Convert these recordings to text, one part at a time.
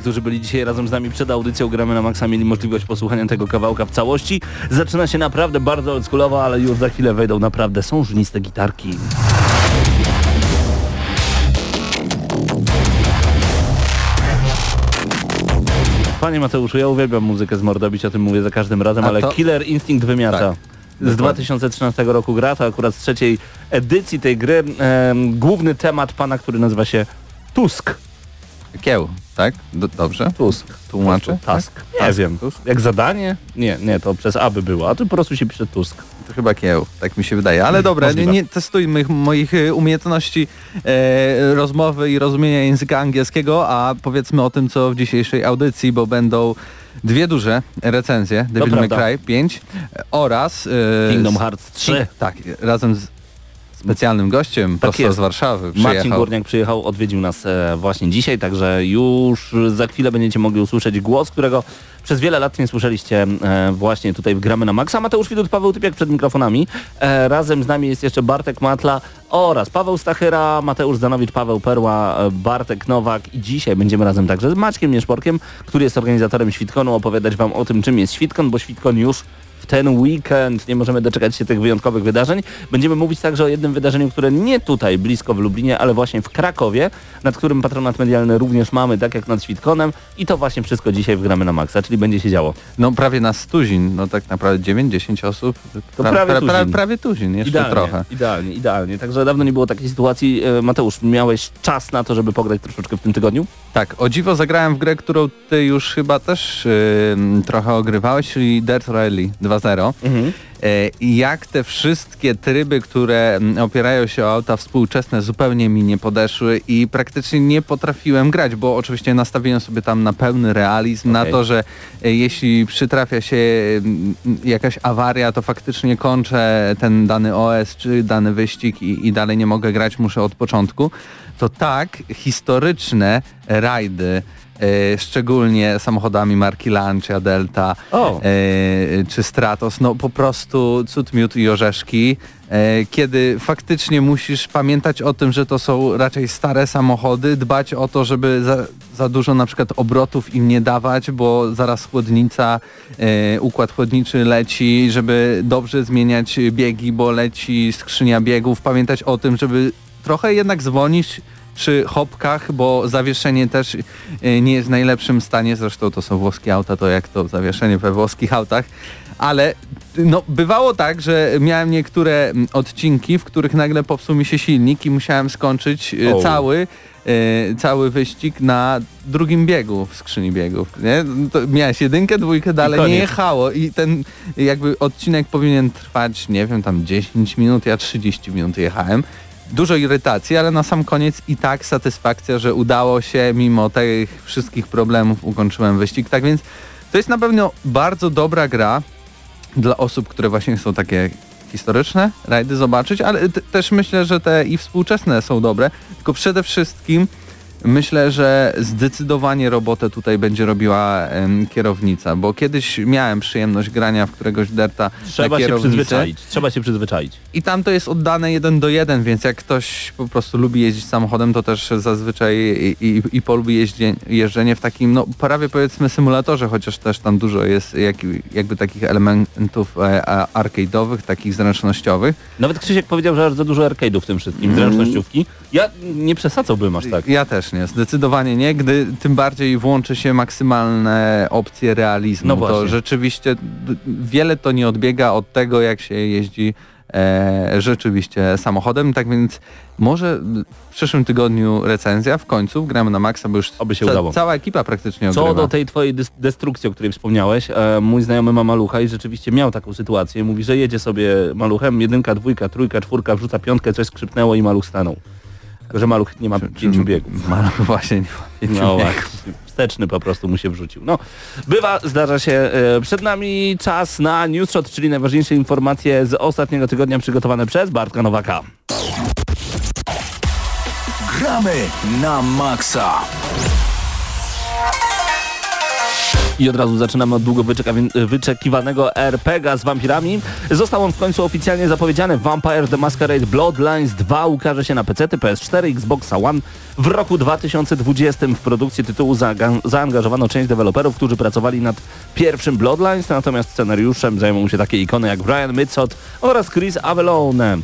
Którzy byli dzisiaj razem z nami przed audycją Gramy na Maxa mieli możliwość posłuchania tego kawałka w całości. Zaczyna się naprawdę bardzo oldschoolowo, ale już za chwilę wejdą naprawdę sążniste gitarki. Panie Mateuszu, ja uwielbiam muzykę z Mordobić, o tym mówię za każdym razem, A ale to- Killer Instinct wymiata. Tak, z dokładnie. 2013 roku gra, to akurat z trzeciej edycji tej gry. Em, główny temat pana, który nazywa się Tusk. Kieł, tak? Do, dobrze? Tusk. Prostu Tusk. Nie Tusk, wiem. Tusk? Jak zadanie? Nie, nie, to przez aby było, a tu po prostu się pisze Tusk. To chyba kieł, tak mi się wydaje. Ale dobra, nie, nie testujmy moich e, umiejętności e, rozmowy i rozumienia języka angielskiego, a powiedzmy o tym, co w dzisiejszej audycji, bo będą dwie duże recenzje, Devil May. Cry 5 e, oraz... e, Kingdom Hearts 3. Tak, razem z specjalnym gościem prosto jest. z Warszawy Marcin przyjechał. Górniak przyjechał, odwiedził nas e, właśnie dzisiaj, także już za chwilę będziecie mogli usłyszeć głos, którego przez wiele lat nie słyszeliście e, właśnie tutaj w Gramy na Maxa. Mateusz Widut, Paweł Typiak przed mikrofonami. E, razem z nami jest jeszcze Bartek Matla oraz Paweł Stachyra, Mateusz Zanowicz, Paweł Perła, Bartek Nowak i dzisiaj będziemy razem także z Maćkiem Nieszporkiem, który jest organizatorem Świtkonu, opowiadać Wam o tym, czym jest Świtkon, bo Świtkon już ten weekend. Nie możemy doczekać się tych wyjątkowych wydarzeń. Będziemy mówić także o jednym wydarzeniu, które nie tutaj blisko w Lublinie, ale właśnie w Krakowie, nad którym patronat medialny również mamy, tak jak nad Świtkonem i to właśnie wszystko dzisiaj wgramy na maksa, czyli będzie się działo. No prawie na stuzin, no tak naprawdę 9-10 osób. To prawie pra, tuzin. prawie tuzin, jeszcze trochę. idealnie, idealnie. Także dawno nie było takiej sytuacji. E, Mateusz, miałeś czas na to, żeby pograć troszeczkę w tym tygodniu? Tak, o dziwo zagrałem w grę, którą ty już chyba też yy, trochę ogrywałeś, czyli Dirt Rally 2.0. E, I jak te wszystkie tryby, które mm, opierają się o auta współczesne zupełnie mi nie podeszły i praktycznie nie potrafiłem grać, bo oczywiście nastawiłem sobie tam na pełny realizm, na Okej. to, że e, jeśli przytrafia się mm, jakaś awaria, to faktycznie kończę ten dany OS czy dany wyścig i, i dalej nie mogę grać, muszę od początku. To tak, historyczne rajdy, e, szczególnie samochodami marki Lancia, Delta O. e, czy Stratos, no po prostu cud, miód i orzeszki, e, kiedy faktycznie musisz pamiętać o tym, że to są raczej stare samochody, dbać o to, żeby za, za dużo na przykład obrotów im nie dawać, bo zaraz chłodnica, e, układ chłodniczy leci, żeby dobrze zmieniać biegi, bo leci skrzynia biegów, pamiętać o tym, żeby trochę jednak zwolnić przy hopkach, bo zawieszenie też e, nie jest w najlepszym stanie, zresztą to są włoskie auta, to jak to zawieszenie we włoskich autach, ale no, bywało tak, że miałem niektóre odcinki, w których nagle popsuł mi się silnik i musiałem skończyć e, O. cały e, cały wyścig na drugim biegu w skrzyni biegów. Nie? To miałeś jedynkę, dwójkę, dalej nie jechało i ten jakby odcinek powinien trwać, nie wiem, tam 10 minut, ja 30 minut jechałem. Dużo irytacji, ale na sam koniec i tak satysfakcja, że udało się, mimo tych wszystkich problemów ukończyłem wyścig. Tak więc to jest na pewno bardzo dobra gra dla osób, które właśnie są takie historyczne rajdy zobaczyć, ale też myślę, że te i współczesne są dobre, tylko przede wszystkim myślę, że zdecydowanie robotę tutaj będzie robiła em, kierownica, bo kiedyś miałem przyjemność grania w któregoś derta Trzeba na się przyzwyczaić. Trzeba się przyzwyczaić. i tam to jest oddane jeden do jeden, więc jak ktoś po prostu lubi jeździć samochodem, to też zazwyczaj i, i, i polubi jeździe, jeżdżenie w takim, no prawie powiedzmy symulatorze, chociaż też tam dużo jest jak, jakby takich elementów e, arcade'owych, takich zręcznościowych. Nawet Krzysiek powiedział, że aż za dużo arcade'ów w tym wszystkim, Mm. zręcznościówki. Ja nie przesadzałbym aż tak. Ja też Zdecydowanie nie, gdy tym bardziej włączy się maksymalne opcje realizmu. No to właśnie. rzeczywiście d- wiele to nie odbiega od tego, jak się jeździ e, rzeczywiście samochodem, tak więc może w przyszłym tygodniu recenzja, w końcu gramy na maksa, bo już Oby się udało. cała ekipa praktycznie Co ogrywa. do tej twojej destrukcji, o której wspomniałeś, e, mój znajomy ma malucha i rzeczywiście miał taką sytuację. Mówi, że jedzie sobie maluchem, jedynka, dwójka, trójka, czwórka, wrzuca piątkę, coś skrzypnęło i maluch stanął. Tylko, że maluch nie ma pięciu biegów. Ma, właśnie nie ma pięciu No biegów. właśnie, wsteczny po prostu mu się wrzucił. No, bywa, zdarza się. E, Przed nami czas na Newsshot, czyli najważniejsze informacje z ostatniego tygodnia przygotowane przez Bartka Nowaka. Gramy na maksa. I od razu zaczynamy od długo wyczeka- wyczekiwanego RPGa z wampirami. Został on w końcu oficjalnie zapowiedziany. Vampire The Masquerade Bloodlines 2 ukaże się na PC, PS4, Xbox One w roku 2020. W produkcję tytułu zaangażowano część deweloperów, którzy pracowali nad pierwszym Bloodlines, natomiast scenariuszem zajmą się takie ikony jak Brian Mitzot oraz Chris Avellone.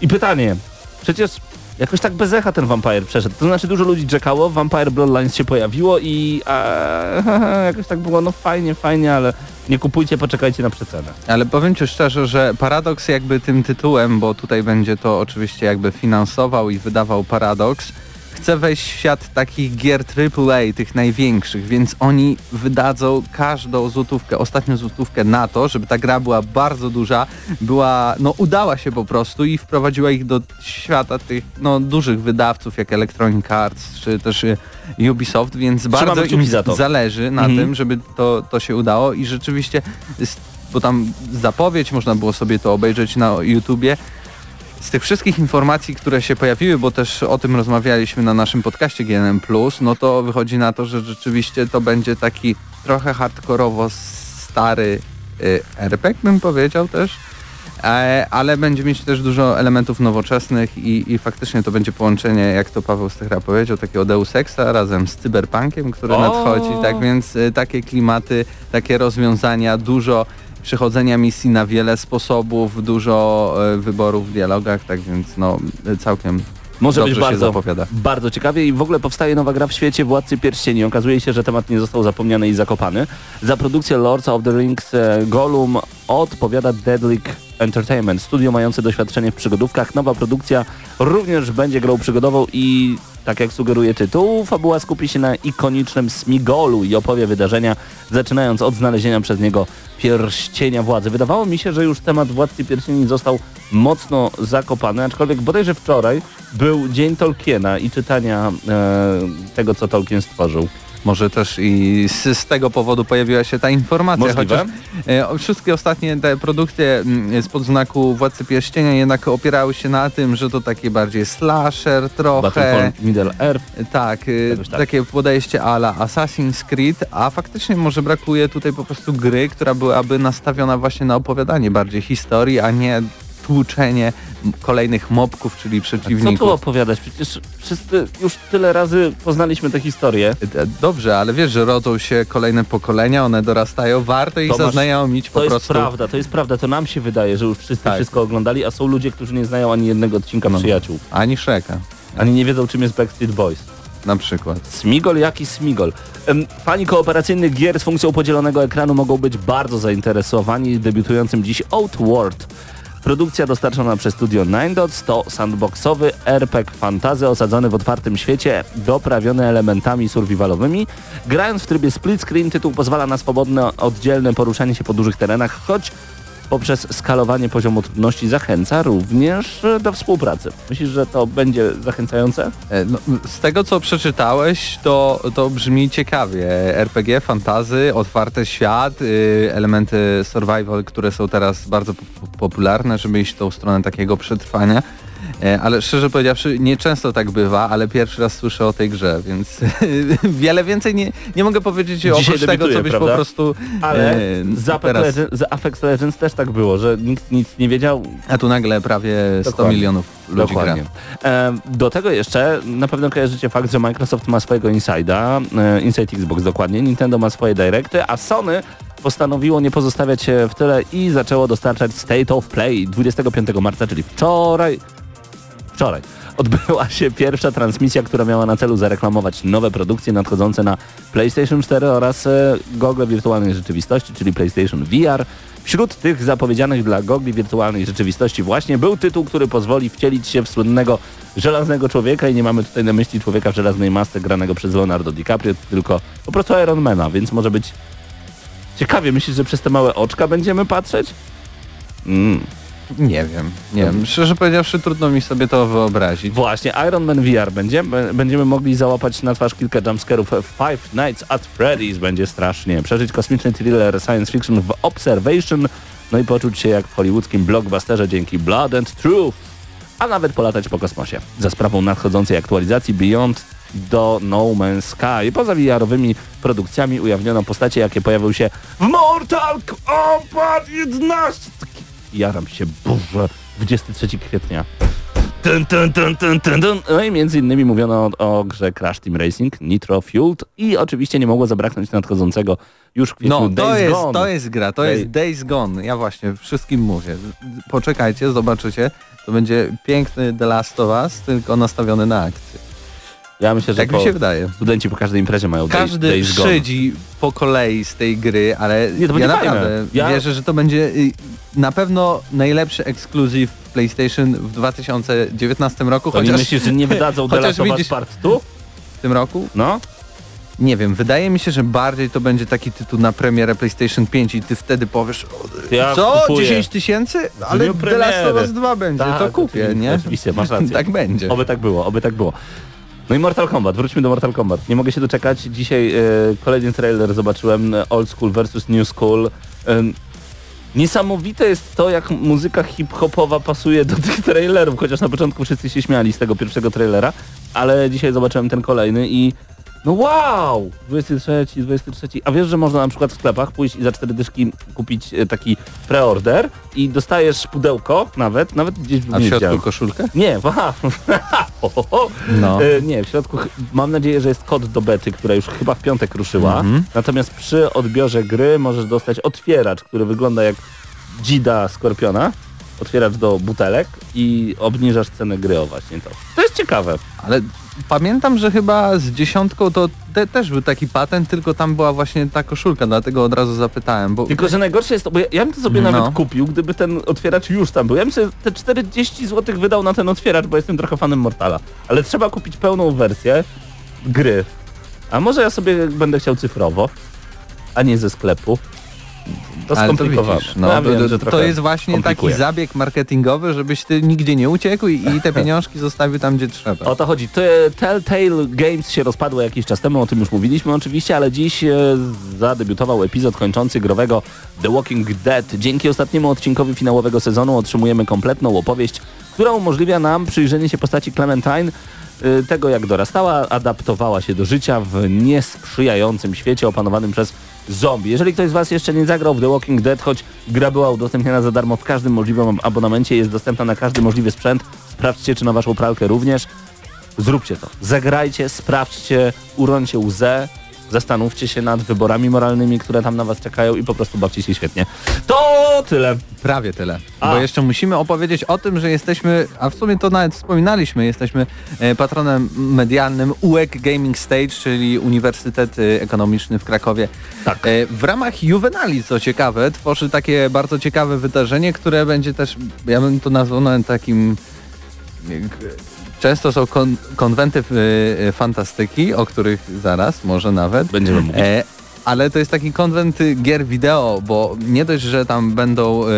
I pytanie, przecież jakoś tak bez echa ten Vampire przeszedł. To znaczy dużo ludzi czekało, Vampire Bloodlines się pojawiło i e, jakoś tak było, no fajnie, fajnie, ale nie kupujcie, poczekajcie na przecenę. Ale powiem Ci szczerze, że paradoks jakby tym tytułem, bo tutaj będzie to oczywiście jakby finansował i wydawał paradoks, chce wejść w świat takich gier AAA, tych największych, więc oni wydadzą każdą złotówkę, ostatnią złotówkę na to, żeby ta gra była bardzo duża, była, no udała się po prostu i wprowadziła ich do świata tych no dużych wydawców jak Electronic Arts czy też y, Ubisoft, więc bardzo im za zależy na Mhm. tym, żeby to, to się udało i rzeczywiście bo tam zapowiedź, można było sobie to obejrzeć na YouTubie. Z tych wszystkich informacji, które się pojawiły, bo też o tym rozmawialiśmy na naszym podcaście GNM+, no to wychodzi na to, że rzeczywiście to będzie taki trochę hardkorowo stary y, RPG, bym powiedział też, e, ale będzie mieć też dużo elementów nowoczesnych i, i faktycznie to będzie połączenie, jak to Paweł Stechra powiedział, takiego Deus Exa razem z cyberpunkiem, który O! nadchodzi, tak więc y, takie klimaty, takie rozwiązania, dużo przechodzenia misji na wiele sposobów, dużo e, wyborów w dialogach, tak więc no całkiem Może dobrze być się bardzo, bardzo ciekawie i w ogóle powstaje nowa gra w świecie Władcy Pierścieni. Okazuje się, że temat nie został zapomniany i zakopany. Za produkcję Lords of the Rings e, Gollum odpowiada Deadly Entertainment, studio mające doświadczenie w przygodówkach. Nowa produkcja również będzie grą przygodową i tak jak sugeruje tytuł, fabuła skupi się na ikonicznym Smigolu i opowie wydarzenia, zaczynając od znalezienia przez niego pierścienia władzy. Wydawało mi się, że już temat Władcy Pierścieni został mocno zakopany, aczkolwiek bodajże wczoraj był Dzień Tolkiena i czytania e, tego, co Tolkien stworzył. Może też i z, z tego powodu pojawiła się ta informacja, Możliwe. chociaż e, wszystkie ostatnie te produkcje mm, spod znaku Władcy Pierścienia jednak opierały się na tym, że to takie bardziej slasher trochę. Middle Earth. Tak, Jakoś tak. takie podejście ala Assassin's Creed, a faktycznie może brakuje tutaj po prostu gry, która byłaby nastawiona właśnie na opowiadanie bardziej historii, a nie tłuczenie kolejnych mobków, czyli Co tu przeciwników. opowiadać? Przecież wszyscy już tyle razy poznaliśmy tę historię. E, Dobrze, ale wiesz, że rodzą się kolejne pokolenia, one dorastają, warto ich Tomasz, zaznajomić po To jest prostu. prawda, to jest prawda. To nam się wydaje, że już wszyscy Tak. wszystko oglądali, a są ludzie, którzy nie znają ani jednego odcinka No. Przyjaciół. Ani Shreka, Ani nie wiedzą, czym jest Backstreet Boys. na przykład. Smigol jaki Smigol. Fani kooperacyjnych gier z funkcją podzielonego ekranu mogą być bardzo zainteresowani debiutującym dziś Outward. Produkcja dostarczona przez studio Nine Dots to sandboxowy RPG fantazy osadzony w otwartym świecie, doprawiony elementami survivalowymi. Grając w trybie split screen tytuł pozwala na swobodne, oddzielne poruszanie się po dużych terenach, choć poprzez skalowanie poziomu trudności zachęca również e, do współpracy. Myślisz, że to będzie zachęcające? E, No, z tego co przeczytałeś, to, to brzmi ciekawie. RPG, fantazy, otwarty świat, y, elementy survival, które są teraz bardzo po- popularne, żeby iść w tą stronę takiego przetrwania. E, Ale szczerze powiedziawszy, nieczęsto tak bywa, ale pierwszy raz słyszę o tej grze, więc wiele więcej nie, nie mogę powiedzieć Dzisiaj oprócz tego, co byś prawda? po prostu... Ale e, z, Apex teraz- Legends, z Apex Legends też tak było, że nikt nic nie wiedział. A tu nagle prawie 100 Dokładnie. milionów ludzi Dokładnie. gra. E, do tego jeszcze na pewno kojarzycie fakt, że Microsoft ma swojego Inside'a, e, Inside Xbox dokładnie, Nintendo ma swoje Directy, a Sony postanowiło nie pozostawiać się w tyle i zaczęło dostarczać State of Play 25 marca, czyli wczoraj. Wczoraj. odbyła się pierwsza transmisja, która miała na celu zareklamować nowe produkcje nadchodzące na PlayStation 4 oraz e, gogle wirtualnej rzeczywistości, czyli PlayStation VR. Wśród tych zapowiedzianych dla gogli wirtualnej rzeczywistości właśnie był tytuł, który pozwoli wcielić się w słynnego żelaznego człowieka i nie mamy tutaj na myśli człowieka w żelaznej masce granego przez Leonardo DiCaprio, tylko po prostu Ironmana, więc może być ciekawie. Myślisz, że przez te małe oczka będziemy patrzeć? Mm. Nie wiem, nie wiem. Szczerze powiedziawszy, trudno mi sobie to wyobrazić. Właśnie, Iron Man VR będzie. Będziemy mogli załapać na twarz kilka jumpscarów. Five Nights at Freddy's będzie strasznie. Przeżyć kosmiczny thriller science fiction w Observation. No i poczuć się jak w hollywoodzkim blockbusterze dzięki Blood and Truth. A nawet polatać po kosmosie. Za sprawą nadchodzącej aktualizacji Beyond do No Man's Sky. Poza VR-owymi produkcjami ujawniono postacie, jakie pojawiły się w Mortal Kombat 11. Taki Jaram się, boże, 23 kwietnia. Dun, dun, dun, dun, dun, dun. No i między innymi mówiono o, o grze Crash Team Racing, Nitro Fueled i oczywiście nie mogło zabraknąć nadchodzącego już w kwietniu No, to Days jest, Gone. to jest gra, to Day- jest Days Gone. Ja właśnie wszystkim mówię. Poczekajcie, zobaczycie. To będzie piękny The Last of Us, tylko nastawiony na akcję. Ja myślę, że Tak mi się wydaje. studenci po każdej imprezie mają Day- Każdy Gone. szydzi po kolei z tej gry, ale Nie, to ja fajne. naprawdę Ja- wierzę, że to będzie y, na pewno najlepszy ekskluzyw PlayStation w 2019 roku, To nie chociaż myślisz, że nie wydadzą The chociaż Last of Us Part 2? w tym roku No? Nie wiem, wydaje mi się, że bardziej to będzie taki tytuł na premierę PlayStation 5 i ty wtedy powiesz Ja co? kupuję. 10 tysięcy? Ale The Last of. Us 2 będzie, Tak, to kupię, oczywiście, nie? Oczywiście, masz rację. tak będzie. Oby tak było, oby tak było. No i Mortal Kombat, wróćmy do Mortal Kombat. Nie mogę się doczekać. Dzisiaj e, kolejny trailer zobaczyłem, e, Old School versus New School. E, niesamowite jest to, jak muzyka hip-hopowa pasuje do tych trailerów, chociaż na początku wszyscy się śmiali z tego pierwszego trailera, ale dzisiaj zobaczyłem ten kolejny i no wow! 23, 23. A wiesz, że można na przykład w sklepach pójść i za cztery dyszki kupić e, taki preorder i dostajesz pudełko nawet, nawet gdzieś A w środku widziałem. koszulkę? Nie, aha. No. E, nie, w środku mam nadzieję, że jest kod do bety, która już chyba w piątek ruszyła. Mhm. Natomiast przy odbiorze gry możesz dostać otwieracz, który wygląda jak dzida skorpiona. Otwieracz do butelek i obniżasz cenę gry o właśnie to. To jest ciekawe. Ale pamiętam, że chyba z dziesiątką to te, też był taki patent, tylko tam była właśnie ta koszulka, dlatego od razu zapytałem, bo Tylko, że najgorsze jest to, bo ja, ja bym to sobie No. nawet kupił, gdyby ten otwieracz już tam był. Ja bym sobie te 40 zł wydał na ten otwieracz, bo jestem trochę fanem Mortala. Ale trzeba kupić pełną wersję gry. A może ja sobie będę chciał cyfrowo, a nie ze sklepu. To to skomplikowane. widzisz, no, ja wiem, to, to jest właśnie taki zabieg marketingowy, żebyś ty nigdzie nie uciekł i, i te pieniążki zostawił tam, gdzie trzeba. O to chodzi. Te Telltale Games się rozpadło jakiś czas temu, o tym już mówiliśmy oczywiście, ale dziś e, zadebiutował epizod kończący growego The Walking Dead. Dzięki ostatniemu odcinkowi finałowego sezonu otrzymujemy kompletną opowieść, która umożliwia nam przyjrzenie się postaci Clementine, e, tego jak dorastała, adaptowała się do życia w niesprzyjającym świecie opanowanym przez zombie. Jeżeli ktoś z Was jeszcze nie zagrał w The Walking Dead, choć gra była udostępniana za darmo w każdym możliwym abonamencie, jest dostępna na każdy możliwy sprzęt, sprawdźcie czy na Waszą pralkę również. Zróbcie to. Zagrajcie, sprawdźcie, urońcie łzę, zastanówcie się nad wyborami moralnymi, które tam na was czekają i po prostu bawcie się świetnie. To tyle. Prawie tyle. A. Bo jeszcze musimy opowiedzieć o tym, że jesteśmy, a w sumie to nawet wspominaliśmy, jesteśmy e, patronem medialnym UEK Gaming Stage, czyli Uniwersytet e, Ekonomiczny w Krakowie. Tak. E, W ramach Juvenali, co ciekawe, tworzy takie bardzo ciekawe wydarzenie, które będzie też, ja bym to nazwał takim Często są kon, konwenty e, e, fantastyki, o których zaraz, może nawet. Będziemy mówić. E, ale to jest taki konwent y, gier wideo, bo nie dość, że tam będą e,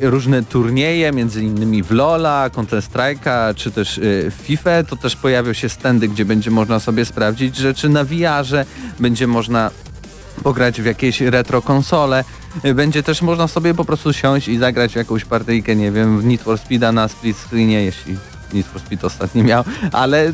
różne turnieje, między innymi w Lola, Counter Strike'a, czy też w FIFA, to też pojawią się stędy, gdzie będzie można sobie sprawdzić rzeczy na VR-ze, będzie można pograć w jakieś retro konsole. Y, Będzie też można sobie po prostu siąść i zagrać jakąś partyjkę, nie wiem, w Need for Speeda na split screenie, jeśli Need for Speed ostatni miał, ale y,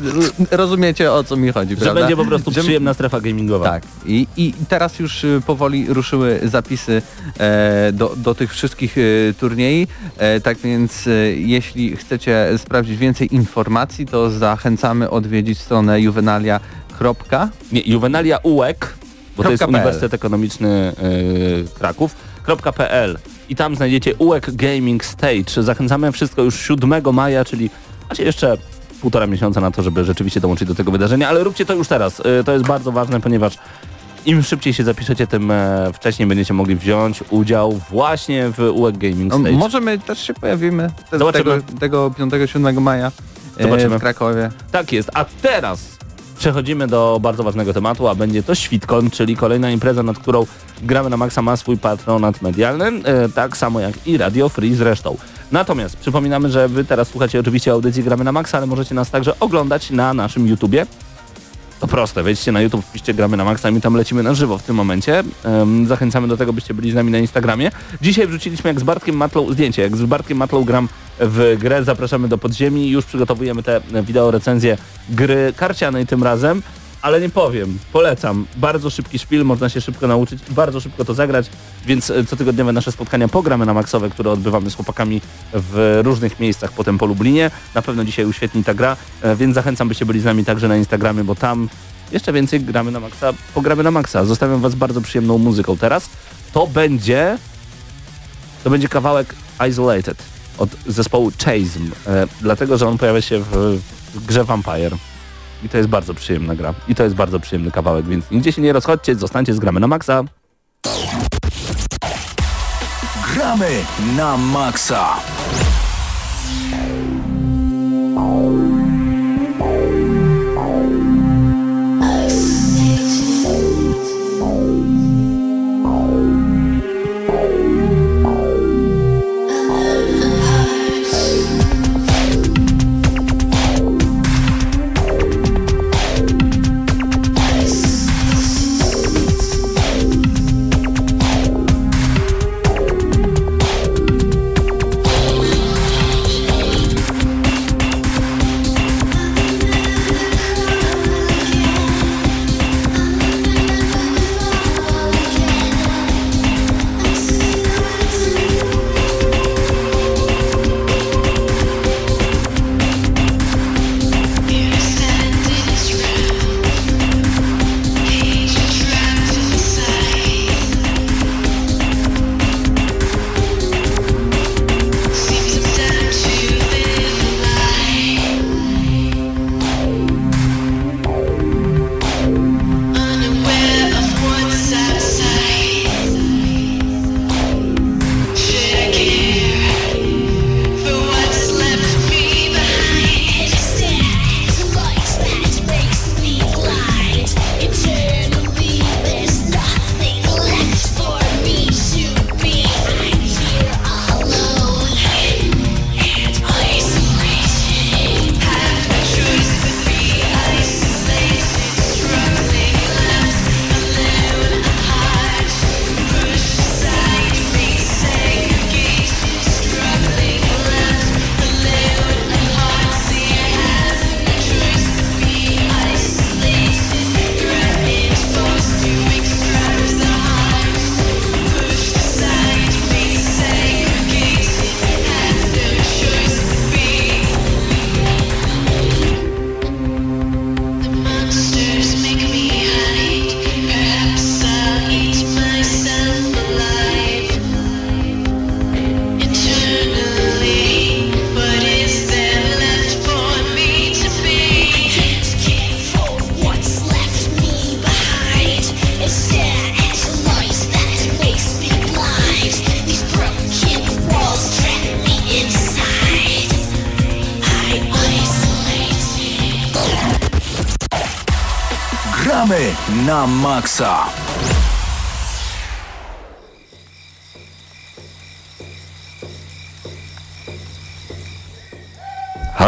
rozumiecie o co mi chodzi, Że prawda? będzie po prostu Że- przyjemna strefa gamingowa. tak. I, I teraz już y, powoli ruszyły zapisy e, do, do tych wszystkich e, turniej. E, tak więc e, jeśli chcecie sprawdzić więcej informacji, to zachęcamy odwiedzić stronę juvenalia. Nie, Juvenalia UEK, bo to jest PL. Uniwersytet Ekonomiczny yy, Kraków.pl i tam znajdziecie UEK Gaming Stage. Zachęcamy wszystko już 7 maja, czyli Macie jeszcze półtora miesiąca na to, żeby rzeczywiście dołączyć do tego wydarzenia, ale róbcie to już teraz. Y, To jest bardzo ważne, ponieważ im szybciej się zapiszecie, tym e, wcześniej będziecie mogli wziąć udział właśnie w UEG Gaming No, Stage. może my też się pojawimy Zobaczymy. tego, tego 5-7 maja e, Zobaczymy. w Krakowie. Tak jest. A teraz przechodzimy do bardzo ważnego tematu, a będzie to Świtkon, czyli kolejna impreza, nad którą gramy na Maxa ma swój patronat medialny, e, tak samo jak i Radio Free zresztą. Natomiast przypominamy, że wy teraz słuchacie oczywiście audycji Gramy na Maxa, ale możecie nas także oglądać na naszym YouTubie. To proste, wejdźcie na YouTube, wpiszcie Gramy na Maxa my tam lecimy na żywo w tym momencie. Em, zachęcamy do tego, byście byli z nami na Instagramie. Dzisiaj wrzuciliśmy jak z Bartkiem Matlą zdjęcie, jak z Bartkiem Matlą gram w grę, zapraszamy do podziemi, już przygotowujemy te wideo recenzje gry karcianej tym razem, ale nie powiem, polecam, bardzo szybki szpil, można się szybko nauczyć bardzo szybko to zagrać, więc e, cotygodniowe nasze spotkania pogramy na Maxowe, które odbywamy z chłopakami w różnych miejscach potem po Lublinie. Na pewno dzisiaj uświetni ta gra, e, więc zachęcam, byście byli z nami także na Instagramie, bo tam jeszcze więcej gramy na Maxa, pogramy na Maxa. Zostawiam was bardzo przyjemną muzyką teraz. To będzie to będzie kawałek Isolated od zespołu Chasm, e, dlatego, że on pojawia się w grze Vampire. I to jest bardzo przyjemna gra. I to jest bardzo przyjemny kawałek, więc nigdzie się nie rozchodźcie, zostańcie z gramy na maksa. Gramy na maksa.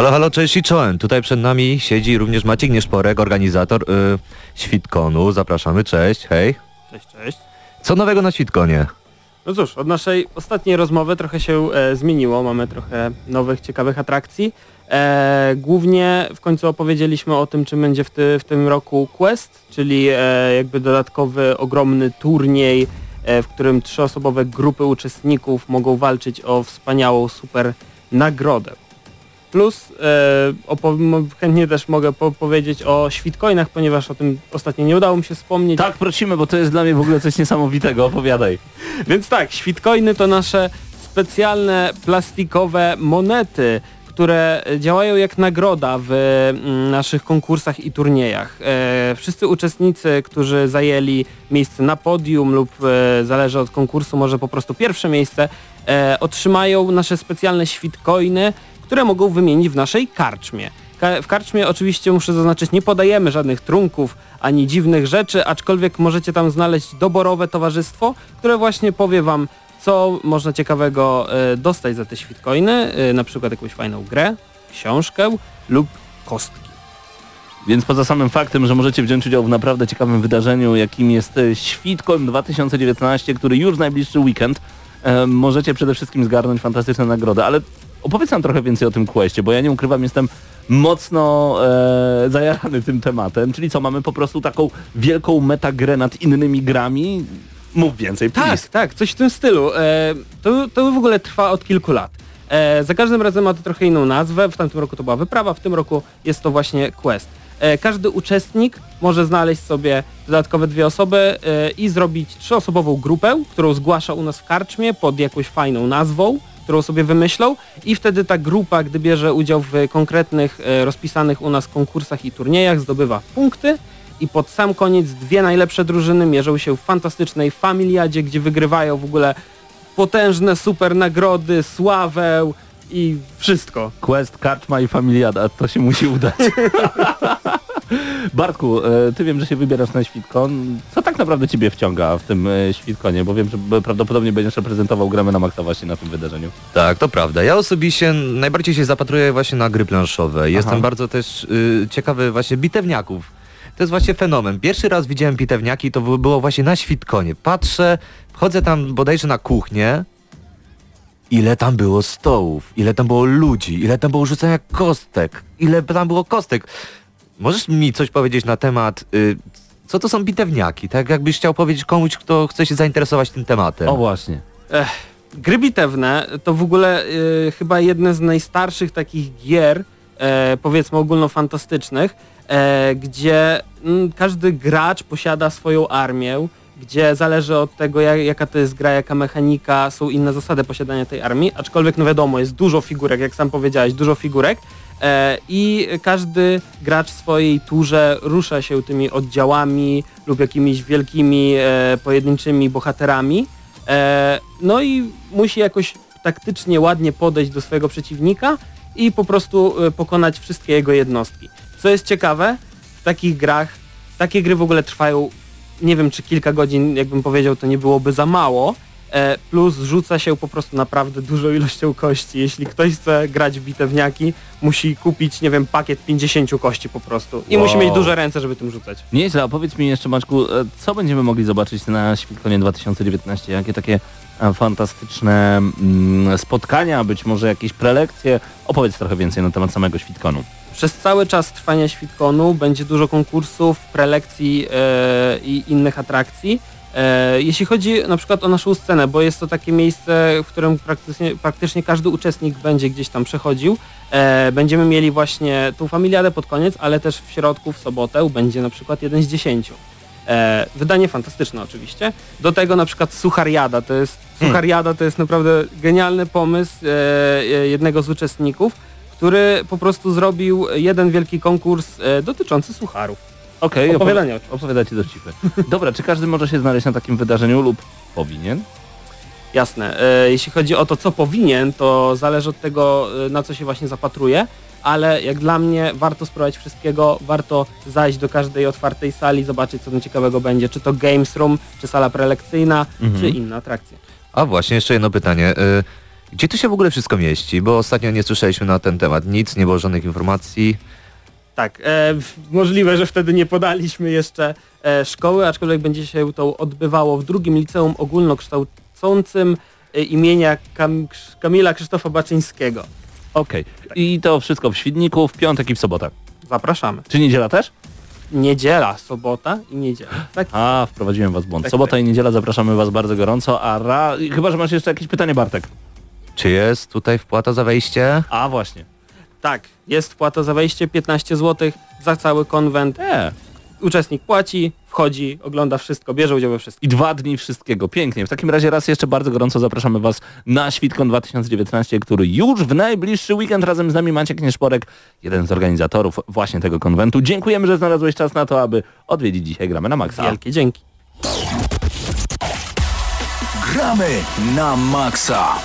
Halo, halo, cześć i czołem. Tutaj przed nami siedzi również Maciek Nieszporek, organizator y, Świtkonu. Zapraszamy, cześć, hej. Cześć, cześć. Co nowego na Świtkonie? No cóż, od naszej ostatniej rozmowy trochę się e, zmieniło. Mamy trochę nowych, ciekawych atrakcji. E, głównie w końcu opowiedzieliśmy o tym, czym będzie w, ty, w tym roku Quest, czyli e, jakby dodatkowy, ogromny turniej, e, w którym trzyosobowe grupy uczestników mogą walczyć o wspaniałą, super nagrodę. Plus e, chętnie też mogę po powiedzieć o Świtcoinach, ponieważ o tym ostatnio nie udało mi się wspomnieć. Tak, prosimy, bo to jest dla mnie w ogóle coś niesamowitego, opowiadaj. Więc tak, świtcoiny to nasze specjalne plastikowe monety, które działają jak nagroda w mm, naszych konkursach i turniejach. E, wszyscy uczestnicy, którzy zajęli miejsce na podium lub e, zależy od konkursu, może po prostu pierwsze miejsce, e, otrzymają nasze specjalne świtcoiny, które mogą wymienić w naszej karczmie. Ka- w karczmie oczywiście muszę zaznaczyć, nie podajemy żadnych trunków ani dziwnych rzeczy, aczkolwiek możecie tam znaleźć doborowe towarzystwo, które właśnie powie wam, co można ciekawego e, dostać za te świtcoiny, e, na przykład jakąś fajną grę, książkę lub kostki. Więc poza samym faktem, że możecie wziąć udział w naprawdę ciekawym wydarzeniu, jakim jest e, Świtkoń 2019, który już najbliższy weekend, możecie przede wszystkim zgarnąć fantastyczne nagrody. Ale opowiedz nam trochę więcej o tym questie, bo ja nie ukrywam, jestem mocno e, zajarany tym tematem. Czyli co, mamy po prostu taką wielką metagrę nad innymi grami? Mów więcej, Tak, please. tak, coś w tym stylu. E, to, to w ogóle trwa od kilku lat. E, za każdym razem ma to trochę inną nazwę. W tamtym roku to była wyprawa, w tym roku jest to właśnie quest. E, każdy uczestnik może znaleźć sobie dodatkowe dwie osoby e, i zrobić trzyosobową grupę, którą zgłasza u nas w karczmie pod jakąś fajną nazwą, którą sobie wymyślą i wtedy ta grupa, gdy bierze udział w konkretnych e, rozpisanych u nas konkursach i turniejach, zdobywa punkty i pod sam koniec dwie najlepsze drużyny mierzą się w fantastycznej familiadzie, gdzie wygrywają w ogóle potężne super nagrody, sławę i wszystko. Quest, Karczma i Familiada, to się musi udać. Bartku, e, ty wiem, że się wybierasz na Świtkon. Co tak naprawdę ciebie wciąga w tym e, Świtkonie? Bo wiem, że prawdopodobnie będziesz reprezentował gramy na maksa właśnie na tym wydarzeniu. Tak, to prawda. Ja osobiście najbardziej się zapatruję właśnie na gry planszowe. Jestem bardzo też y, ciekawy właśnie bitewniaków. To jest właśnie fenomen. Pierwszy raz widziałem bitewniaki, to by- było właśnie na Świtkonie. Patrzę, wchodzę tam bodajże na kuchnię, ile tam było stołów, ile tam było ludzi, ile tam było rzucania kostek, ile tam było kostek. Możesz mi coś powiedzieć na temat, y, co to są bitewniaki? Tak jakbyś chciał powiedzieć komuś, kto chce się zainteresować tym tematem. O właśnie. Gry bitewne to w ogóle y, chyba jedne z najstarszych takich gier, e, powiedzmy ogólnofantastycznych, e, gdzie mm, każdy gracz posiada swoją armię, gdzie zależy od tego jak, jaka to jest gra, jaka mechanika, są inne zasady posiadania tej armii, aczkolwiek no wiadomo, jest dużo figurek, jak sam powiedziałeś, dużo figurek e, i każdy gracz w swojej turze rusza się tymi oddziałami lub jakimiś wielkimi e, pojedynczymi bohaterami E, no i musi jakoś taktycznie, ładnie podejść do swojego przeciwnika i po prostu e, pokonać wszystkie jego jednostki. Co jest ciekawe, w takich grach, takie gry w ogóle trwają, nie wiem czy kilka godzin, jakbym powiedział, to nie byłoby za mało, e, plus rzuca się po prostu naprawdę dużą ilością kości. Jeśli ktoś chce grać w bitewniaki, musi kupić, nie wiem, pakiet 50 kości po prostu. I Wow. musi mieć duże ręce, żeby tym rzucać. Nieźle, a powiedz mi jeszcze Maćku, e, co będziemy mogli zobaczyć na Świtkonie 2019? Jakie takie e, fantastyczne mm, spotkania, być może jakieś prelekcje? Opowiedz trochę więcej na temat samego Świtkonu. Przez cały czas trwania Świtkonu będzie dużo konkursów, prelekcji e, i innych atrakcji. E, jeśli chodzi na przykład o naszą scenę, bo jest to takie miejsce, w którym praktycznie, praktycznie każdy uczestnik będzie gdzieś tam przechodził, e, będziemy mieli właśnie tą familiadę pod koniec, ale też w środku, w sobotę będzie na przykład jeden z dziesięciu. E, wydanie fantastyczne oczywiście. Do tego na przykład Suchariada, to jest, Suchariada to jest naprawdę genialny pomysł e, e, jednego z uczestników, który po prostu zrobił jeden wielki konkurs e, dotyczący sucharów. Okej, Opowiadanie opowi- opowiadacie dowcipy. Dobra, czy każdy może się znaleźć na takim wydarzeniu lub powinien? Jasne. E, jeśli chodzi o to, co powinien, to zależy od tego, e, na co się właśnie zapatruje, ale jak dla mnie warto spróbować wszystkiego, warto zajść do każdej otwartej sali, zobaczyć, co tam ciekawego będzie, czy to Games Room, czy sala prelekcyjna, czy inne atrakcje. A właśnie, jeszcze jedno pytanie. Y, Gdzie to się w ogóle wszystko mieści? Bo ostatnio nie słyszeliśmy na ten temat nic, nie było żadnych informacji. Tak, e, możliwe, że wtedy nie podaliśmy jeszcze e, szkoły, aczkolwiek będzie się to odbywało w drugim liceum ogólnokształcącym e, imienia Kam Kamila Krzysztofa Baczyńskiego. Okej. I to wszystko w Świdniku, w piątek i w sobotę. Zapraszamy. Czy niedziela też? Niedziela, sobota i niedziela. Tak? A, wprowadziłem was w błąd. Tak, Sobota tak. i niedziela zapraszamy was bardzo gorąco, a ra... chyba, że masz jeszcze jakieś pytanie Bartek. Czy jest tutaj wpłata za wejście? A właśnie. Tak, jest wpłata za wejście 15 zł za cały konwent. E, uczestnik płaci, wchodzi, ogląda wszystko, bierze udział we wszystkim. I dwa dni wszystkiego. Pięknie. W takim razie raz jeszcze bardzo gorąco zapraszamy Was na Świtkon 2019, który już w najbliższy weekend razem z nami Maciek Nieszporek, jeden z organizatorów właśnie tego konwentu. Dziękujemy, że znalazłeś czas na to, aby odwiedzić dzisiaj Gramy na Maxa. Wielkie dzięki. Gramy na maksa.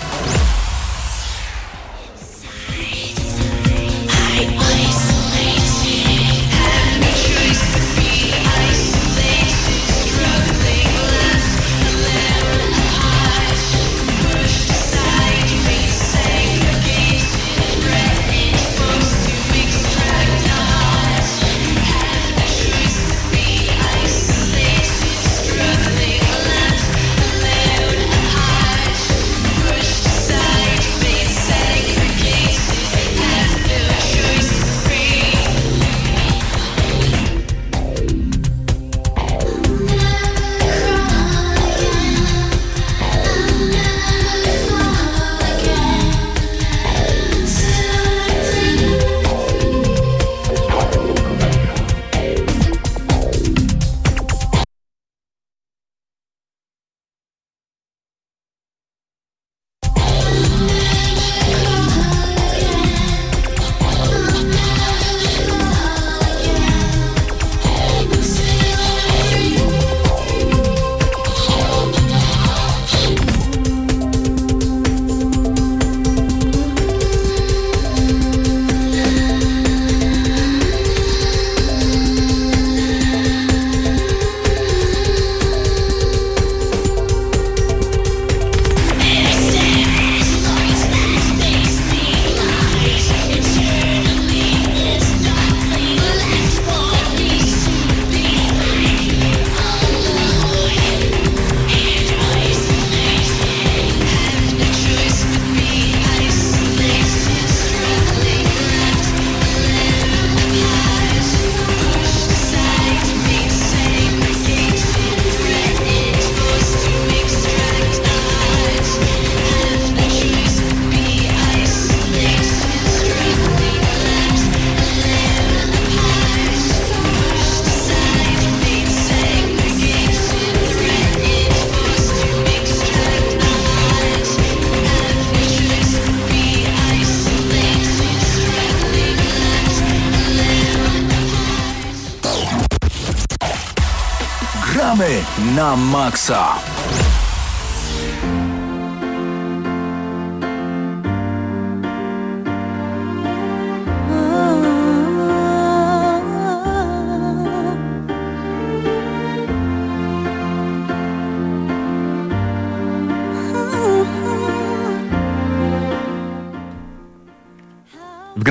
Gramy na maksa.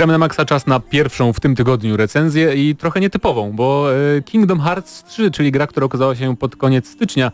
Gramy na Maxa czas na pierwszą w tym tygodniu recenzję i trochę nietypową, bo e, Kingdom Hearts 3, czyli gra, która okazała się pod koniec stycznia,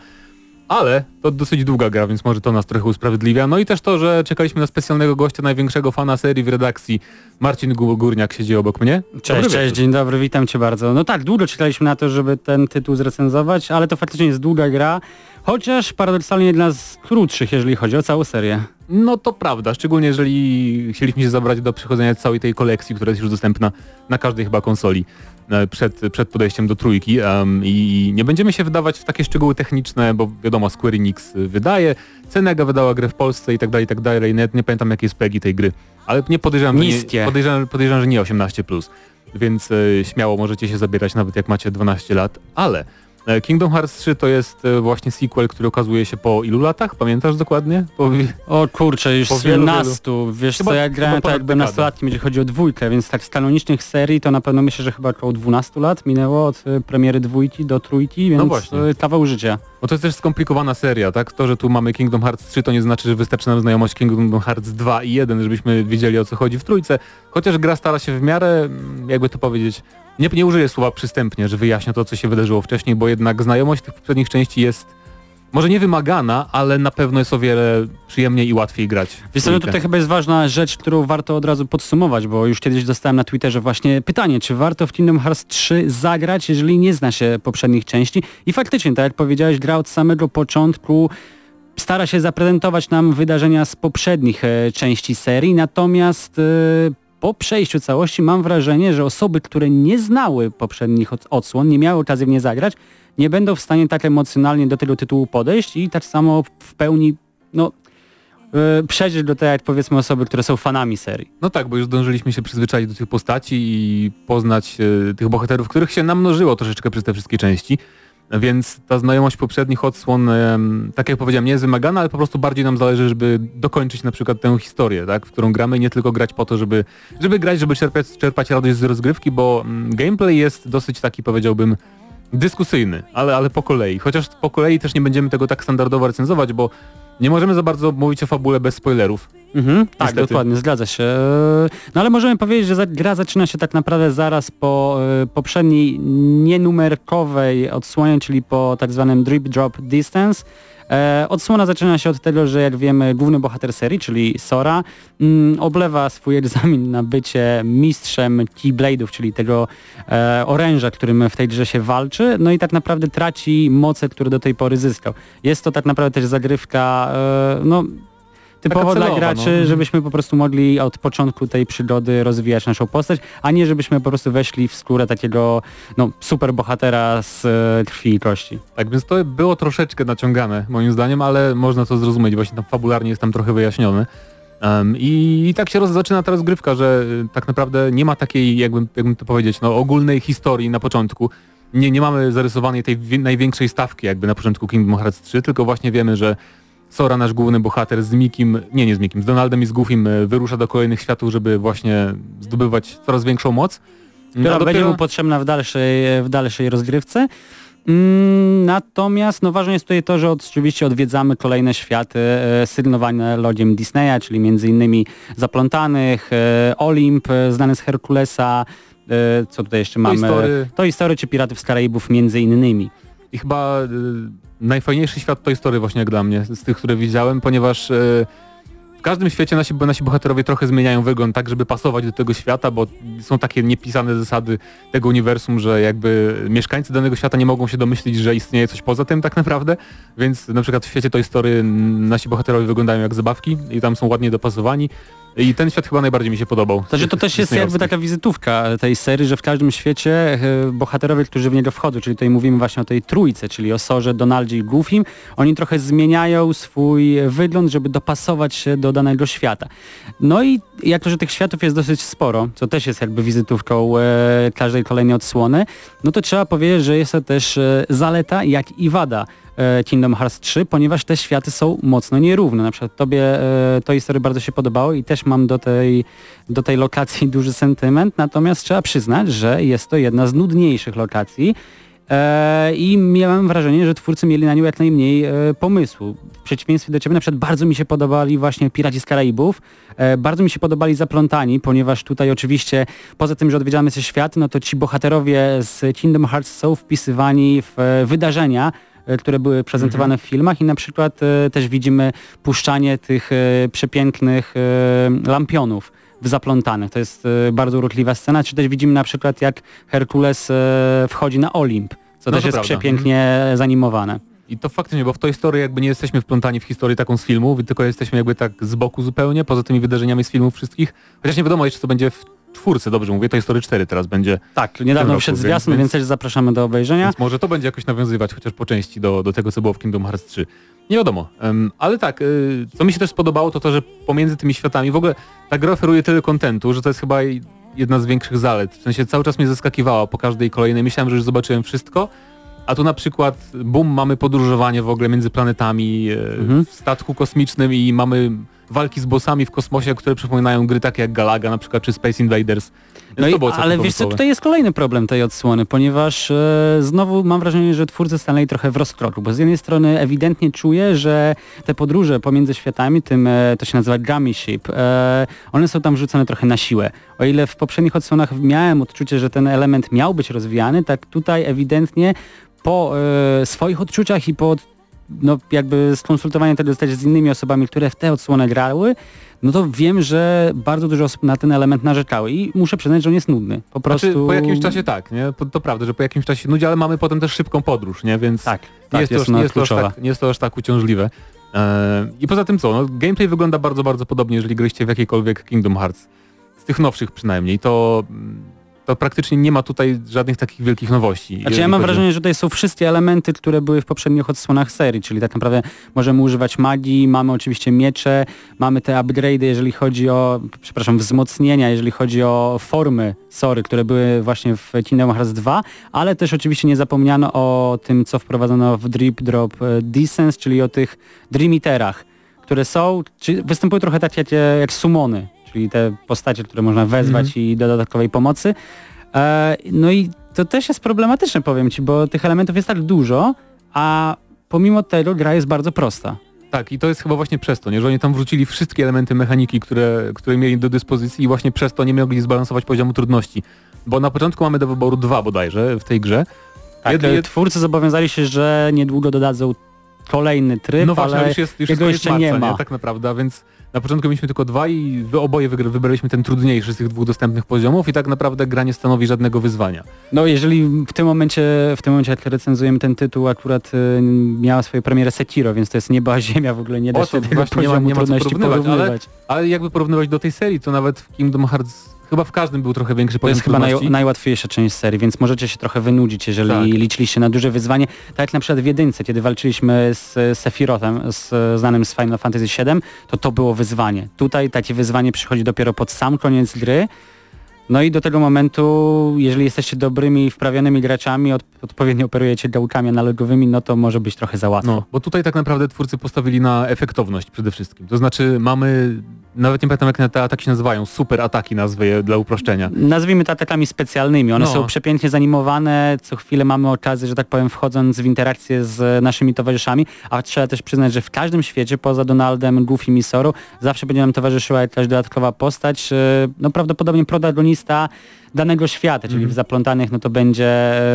ale to dosyć długa gra, więc może to nas trochę usprawiedliwia. No i też to, że czekaliśmy na specjalnego gościa, największego fana serii w redakcji. Marcin Górniak siedzi obok mnie. Cześć, Dobry cześć, wieczór. dzień dobry, witam cię bardzo. No tak, długo czekaliśmy na to, żeby ten tytuł zrecenzować, ale to faktycznie jest długa gra, chociaż paradoksalnie jedna z krótszych, jeżeli chodzi o całą serię. No to prawda, szczególnie jeżeli chcieliśmy się zabrać do przechodzenia całej tej kolekcji, która jest już dostępna na każdej chyba konsoli e, przed, przed podejściem do trójki em, i nie będziemy się wydawać w takie szczegóły techniczne, bo wiadomo Square Enix y, wydaje, Cenega wydała grę w Polsce i tak dalej, i tak dalej, nawet nie pamiętam jakie jest PEGI tej gry, ale nie podejrzewam, nie, podejrzewam, podejrzewam, że nie 18+, więc e, śmiało możecie się zabierać nawet jak macie 12 lat, ale Kingdom Hearts 3 to jest e, właśnie sequel, który okazuje się po ilu latach? Pamiętasz dokładnie? Po, O kurczę, już Po wielu, 17, wiesz Chyba- co, ja grałem tak ponad jak byłem dekadę. nastolatkiem, jeżeli chodzi o dwójkę, więc tak z kanonicznych serii to na pewno myślę, że chyba około 12 lat minęło od y, premiery dwójki do trójki, więc właśnie. y, kawał życia. Bo to jest też skomplikowana seria, tak? To, że tu mamy Kingdom Hearts 3 to nie znaczy, że wystarczy nam znajomość Kingdom Hearts 2 i 1, żebyśmy wiedzieli o co chodzi w trójce. Chociaż gra stara się w miarę, mm, jakby to powiedzieć, nie, nie użyję słowa przystępnie, że wyjaśnia to, co się wydarzyło wcześniej, bo jednak znajomość tych poprzednich części jest może nie wymagana, ale na pewno jest o wiele przyjemniej i łatwiej grać. Wiesz co, no tutaj chyba jest ważna rzecz, którą warto od razu podsumować, bo już kiedyś dostałem na Twitterze właśnie pytanie, czy warto w Kingdom Hearts 3 zagrać, jeżeli nie zna się poprzednich części. I faktycznie, tak jak powiedziałeś, gra od samego początku stara się zaprezentować nam wydarzenia z poprzednich e, części serii, natomiast e, po przejściu całości mam wrażenie, że osoby, które nie znały poprzednich od- odsłon, nie miały okazji w nie zagrać, nie będą w stanie tak emocjonalnie do tego tytułu podejść i tak samo w pełni, no, yy, przeżyć do tej, jak powiedzmy, osoby, które są fanami serii. No tak, bo już zdążyliśmy się przyzwyczaić do tych postaci i poznać e, tych bohaterów, których się namnożyło troszeczkę przez te wszystkie części. Więc ta znajomość poprzednich odsłon, tak jak powiedziałem, nie jest wymagana, ale po prostu bardziej nam zależy, żeby dokończyć na przykład tę historię, tak, w którą gramy, nie tylko grać po to, żeby, żeby grać, żeby czerpać, czerpać radość z rozgrywki, bo mm, gameplay jest dosyć taki, powiedziałbym, dyskusyjny, ale, ale po kolei. Chociaż po kolei też nie będziemy tego tak standardowo recenzować, bo nie możemy za bardzo mówić o fabule bez spoilerów. Mhm, tak, Niestety. dokładnie, zgadza się. Eee, No ale możemy powiedzieć, że gra zaczyna się tak naprawdę zaraz po e, poprzedniej nienumerkowej odsłonie, czyli po tak zwanym drip drop distance. E, odsłona zaczyna się od tego, że jak wiemy główny bohater serii, czyli Sora, mm, oblewa swój egzamin na bycie mistrzem Keyblade'ów, czyli tego e, oręża, którym w tej grze się walczy, no i tak naprawdę traci moce, które do tej pory zyskał. Jest to tak naprawdę też zagrywka, e, no typowo dla celowa, graczy, no. żebyśmy po prostu mogli od początku tej przygody rozwijać naszą postać, a nie żebyśmy po prostu weszli w skórę takiego no, super bohatera z e, krwi i kości. Tak, więc to było troszeczkę naciągane moim zdaniem, ale można to zrozumieć, właśnie tam fabularnie jest tam trochę wyjaśniony. Em, i, I tak się roz, zaczyna ta rozgrywka, że y, tak naprawdę nie ma takiej, jakbym, jakbym to powiedzieć, no, ogólnej historii na początku. Nie, nie mamy zarysowanej tej wi- największej stawki jakby na początku Kingdom Hearts 3, tylko właśnie wiemy, że Sora, nasz główny bohater z Mikim, nie, nie z Mikim, z Donaldem i z Goofim y, wyrusza do kolejnych światów, żeby właśnie zdobywać coraz większą moc. która A będzie dopiero- mu potrzebna w dalszej, w dalszej rozgrywce. Mm, Natomiast no, ważne jest tutaj to, że oczywiście odwiedzamy kolejne światy e, sygnowane logiem Disneya, czyli między innymi Zaplątanych, e, Olimp, e, znany z Herkulesa, e, co tutaj jeszcze mamy? Toy Story czy Piratów z Karaibów między innymi. I chyba y, najfajniejszy świat Toy Story właśnie jak dla mnie, z tych, które widziałem, ponieważ y, w każdym świecie nasi, nasi bohaterowie trochę zmieniają wygląd tak, żeby pasować do tego świata, bo są takie niepisane zasady tego uniwersum, że jakby mieszkańcy danego świata nie mogą się domyślić, że istnieje coś poza tym tak naprawdę, więc na przykład w świecie Toy Story nasi bohaterowie wyglądają jak zabawki i tam są ładnie dopasowani i ten świat chyba najbardziej mi się podobał. Że to też jest jakby taka wizytówka tej serii, że w każdym świecie e, bohaterowie, którzy w niego wchodzą, czyli tutaj mówimy właśnie o tej trójce, czyli o Sorze, Donaldzie i Goofim, oni trochę zmieniają swój wygląd, żeby dopasować się do danego świata. No i jako, że tych światów jest dosyć sporo, co też jest jakby wizytówką e, każdej kolejnej odsłony, no to trzeba powiedzieć, że jest to też e, zaleta, jak i wada Kingdom Hearts 3, ponieważ te światy są mocno nierówne. Na przykład tobie e, to historii bardzo się podobało i też mam do tej, do tej lokacji duży sentyment, natomiast trzeba przyznać, że jest to jedna z nudniejszych lokacji e, i miałem wrażenie, że twórcy mieli na nią jak najmniej e, pomysłu. W przeciwieństwie do ciebie na przykład bardzo mi się podobali właśnie Piraci z Karaibów, e, bardzo mi się podobali Zaplątani, ponieważ tutaj oczywiście poza tym, że odwiedzamy się świat, no to ci bohaterowie z Kingdom Hearts są wpisywani w e, wydarzenia, e, które były prezentowane w filmach i na przykład e, też widzimy puszczanie tych e, przepięknych e, lampionów w zaplątanych. To jest e, bardzo urokliwa scena. Czy też widzimy na przykład jak Herkules e, wchodzi na Olimp, co No też jest prawda. przepięknie zanimowane. I to faktycznie, bo w tej historii jakby nie jesteśmy wplątani w historię taką z filmu, tylko jesteśmy jakby tak z boku zupełnie, poza tymi wydarzeniami z filmów wszystkich. Chociaż nie wiadomo jeszcze co będzie w czwórce, dobrze mówię, to historii 4 teraz będzie. Tak, niedawno roku, wszedł więc- zwiastun, więc, więc- też zapraszamy do obejrzenia. Więc może to będzie jakoś nawiązywać chociaż po części do, do tego, co było w Kingdom Hearts 3. Nie wiadomo. Em, ale tak, y, co mi się też spodobało, to to, że pomiędzy tymi światami w ogóle ta gra oferuje tyle kontentu, że to jest chyba jedna z większych zalet. W sensie cały czas mnie zaskakiwała po każdej kolejnej. Myślałem, że już zobaczyłem wszystko, a tu na przykład, bum, mamy podróżowanie w ogóle między planetami, e, Mhm. w statku kosmicznym i mamy walki z bossami w kosmosie, które przypominają gry takie jak Galaga na przykład, czy Space Invaders. No i, ale wiesz co, tutaj jest kolejny problem tej odsłony, ponieważ e, znowu mam wrażenie, że twórcy stanęli trochę w rozkroku, bo z jednej strony ewidentnie czuję, że te podróże pomiędzy światami, tym e, to się nazywa gummy ship, e, one są tam rzucone trochę na siłę. O ile w poprzednich odsłonach miałem odczucie, że ten element miał być rozwijany, tak tutaj ewidentnie po e, swoich odczuciach i po no, jakby skonsultowanie tego też z innymi osobami, które w tę odsłonę grały, no to wiem, że bardzo dużo osób na ten element narzekały i muszę przyznać, że on jest nudny. Po prostu... Znaczy, po jakimś czasie tak, nie? To prawda, że po jakimś czasie nudzi, ale mamy potem też szybką podróż, nie? Więc Tak, nie, tak, jest, jest to, jest to aż tak, jest to aż tak uciążliwe. Eee, I poza tym co, no, gameplay wygląda bardzo, bardzo podobnie, jeżeli gryście w jakiejkolwiek Kingdom Hearts. Z tych nowszych przynajmniej, to, to praktycznie nie ma tutaj żadnych takich wielkich nowości. Znaczy ja mam chodzi wrażenie, że tutaj są wszystkie elementy, które były w poprzednich odsłonach serii, czyli tak naprawdę możemy używać magii, mamy oczywiście miecze, mamy te upgrade'y, jeżeli chodzi o, przepraszam, wzmocnienia, jeżeli chodzi o formy Sory, które były właśnie w Kingdom Hearts 2, ale też oczywiście nie zapomniano o tym, co wprowadzono w Drip Drop e, Descents, czyli o tych Dream Eaterach, które są, czy występują trochę takie jak, jak sumony, czyli te postacie, które można wezwać i do dodatkowej pomocy. E, no i to też jest problematyczne, powiem Ci, bo tych elementów jest tak dużo, a pomimo tego gra jest bardzo prosta. Tak, i to jest chyba właśnie przez to, nie? że oni tam wrzucili wszystkie elementy mechaniki, które, które mieli do dyspozycji i właśnie przez to nie mogli zbalansować poziomu trudności. Bo na początku mamy do wyboru dwa bodajże w tej grze. Tak, e, twórcy zobowiązali się, że niedługo dodadzą kolejny tryb, no właśnie, ale ale już jest, już jest jeszcze marca, nie ma. tak naprawdę, więc na początku mieliśmy tylko dwa i wy oboje wybraliśmy ten trudniejszy z tych dwóch dostępnych poziomów i tak naprawdę gra nie stanowi żadnego wyzwania. No jeżeli w tym momencie, w tym momencie jak recenzujemy ten tytuł, akurat y, miała swoją premierę Sekiro, więc to jest nieba ziemia, w ogóle nie da O, się tego właśnie nie ma- poziomu nie ma porównywać, porównywać. Ale jakby porównywać do tej serii, to nawet w Kingdom Hearts chyba w każdym był trochę większy To poziom jest chyba naj, najłatwiejsza część serii, więc możecie się trochę wynudzić, jeżeli Tak. liczyliście na duże wyzwanie. Tak jak na przykład w jedynce, kiedy walczyliśmy z Sephirotem, z, znanym z Final Fantasy VII, to to było wyzwanie. Tutaj takie wyzwanie przychodzi dopiero pod sam koniec gry. No i do tego momentu, jeżeli jesteście dobrymi wprawionymi graczami, od, odpowiednio operujecie gałkami analogowymi, no to może być trochę za łatwo. No, bo tutaj tak naprawdę twórcy postawili na efektowność przede wszystkim. To znaczy mamy, nawet nie pamiętam jak te ataki się nazywają, super ataki nazwy je dla uproszczenia. Nazwijmy to atakami specjalnymi. One No. są przepięknie zanimowane, co chwilę mamy okazję, że tak powiem, wchodząc w interakcję z naszymi towarzyszami, a trzeba też przyznać, że w każdym świecie, poza Donaldem, Goofy i Soru, zawsze będzie nam towarzyszyła jakaś dodatkowa postać, e, no prawdopodobnie protagonista danego świata, czyli Mhm. w Zaplątanych no to będzie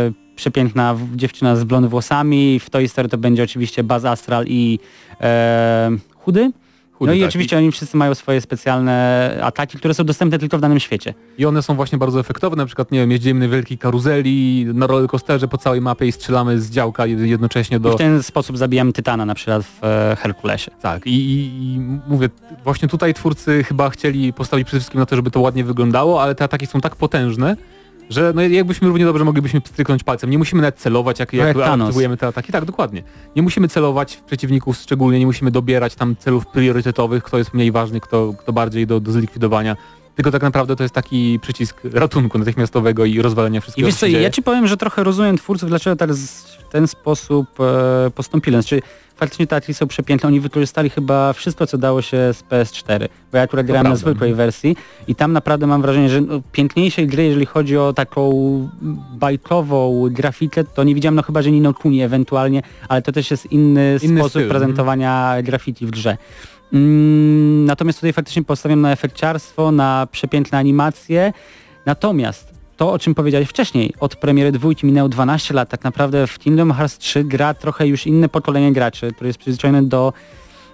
e, przepiękna dziewczyna z blond włosami, w Toy Story to będzie oczywiście Buzz Astral i e, Chudy. Chudy, no i tak. oczywiście oni wszyscy mają swoje specjalne ataki, które są dostępne tylko w danym świecie. I one są właśnie bardzo efektowne, na przykład, nie wiem, jeździmy na wielkiej karuzeli, na rollercoasterze po całej mapie i strzelamy z działka jed- jednocześnie I do... w ten sposób zabijamy Tytana na przykład w e, Herkulesie. Tak, i, i, i mówię, właśnie tutaj twórcy chyba chcieli postawić przede wszystkim na to, żeby to ładnie wyglądało, ale te ataki są tak potężne, że no jakbyśmy równie dobrze moglibyśmy stryknąć palcem. Nie musimy nawet celować, jak, jak jak Thanos. aktywujemy te ataki. Tak, dokładnie. Nie musimy celować w przeciwników szczególnie, nie musimy dobierać tam celów priorytetowych, kto jest mniej ważny, kto, kto bardziej do, do zlikwidowania. Tylko tak naprawdę to jest taki przycisk ratunku natychmiastowego i rozwalenia I wszystkiego, wiesz co ja ci powiem, że trochę rozumiem twórców, dlaczego tak z, w ten sposób e, postąpili. Znaczy, faktycznie te są przepiękne. Oni wykorzystali chyba wszystko, co dało się z PS4. Bo ja akurat grałem na prawda. zwykłej wersji i tam naprawdę mam wrażenie, że no, piękniejszej gry, jeżeli chodzi o taką bajkową grafikę, to nie widziałem, no chyba, że Nino Kuni ewentualnie, ale to też jest inny, Inny sposób styl, prezentowania graffiti w grze. Mm, natomiast tutaj faktycznie postawiam na efekciarstwo, na przepiękne animacje. Natomiast to, o czym powiedziałeś wcześniej, od premiery dwójki minęło 12 lat, tak naprawdę w Kingdom Hearts 3 gra trochę już inne pokolenie graczy, które jest przyzwyczajone do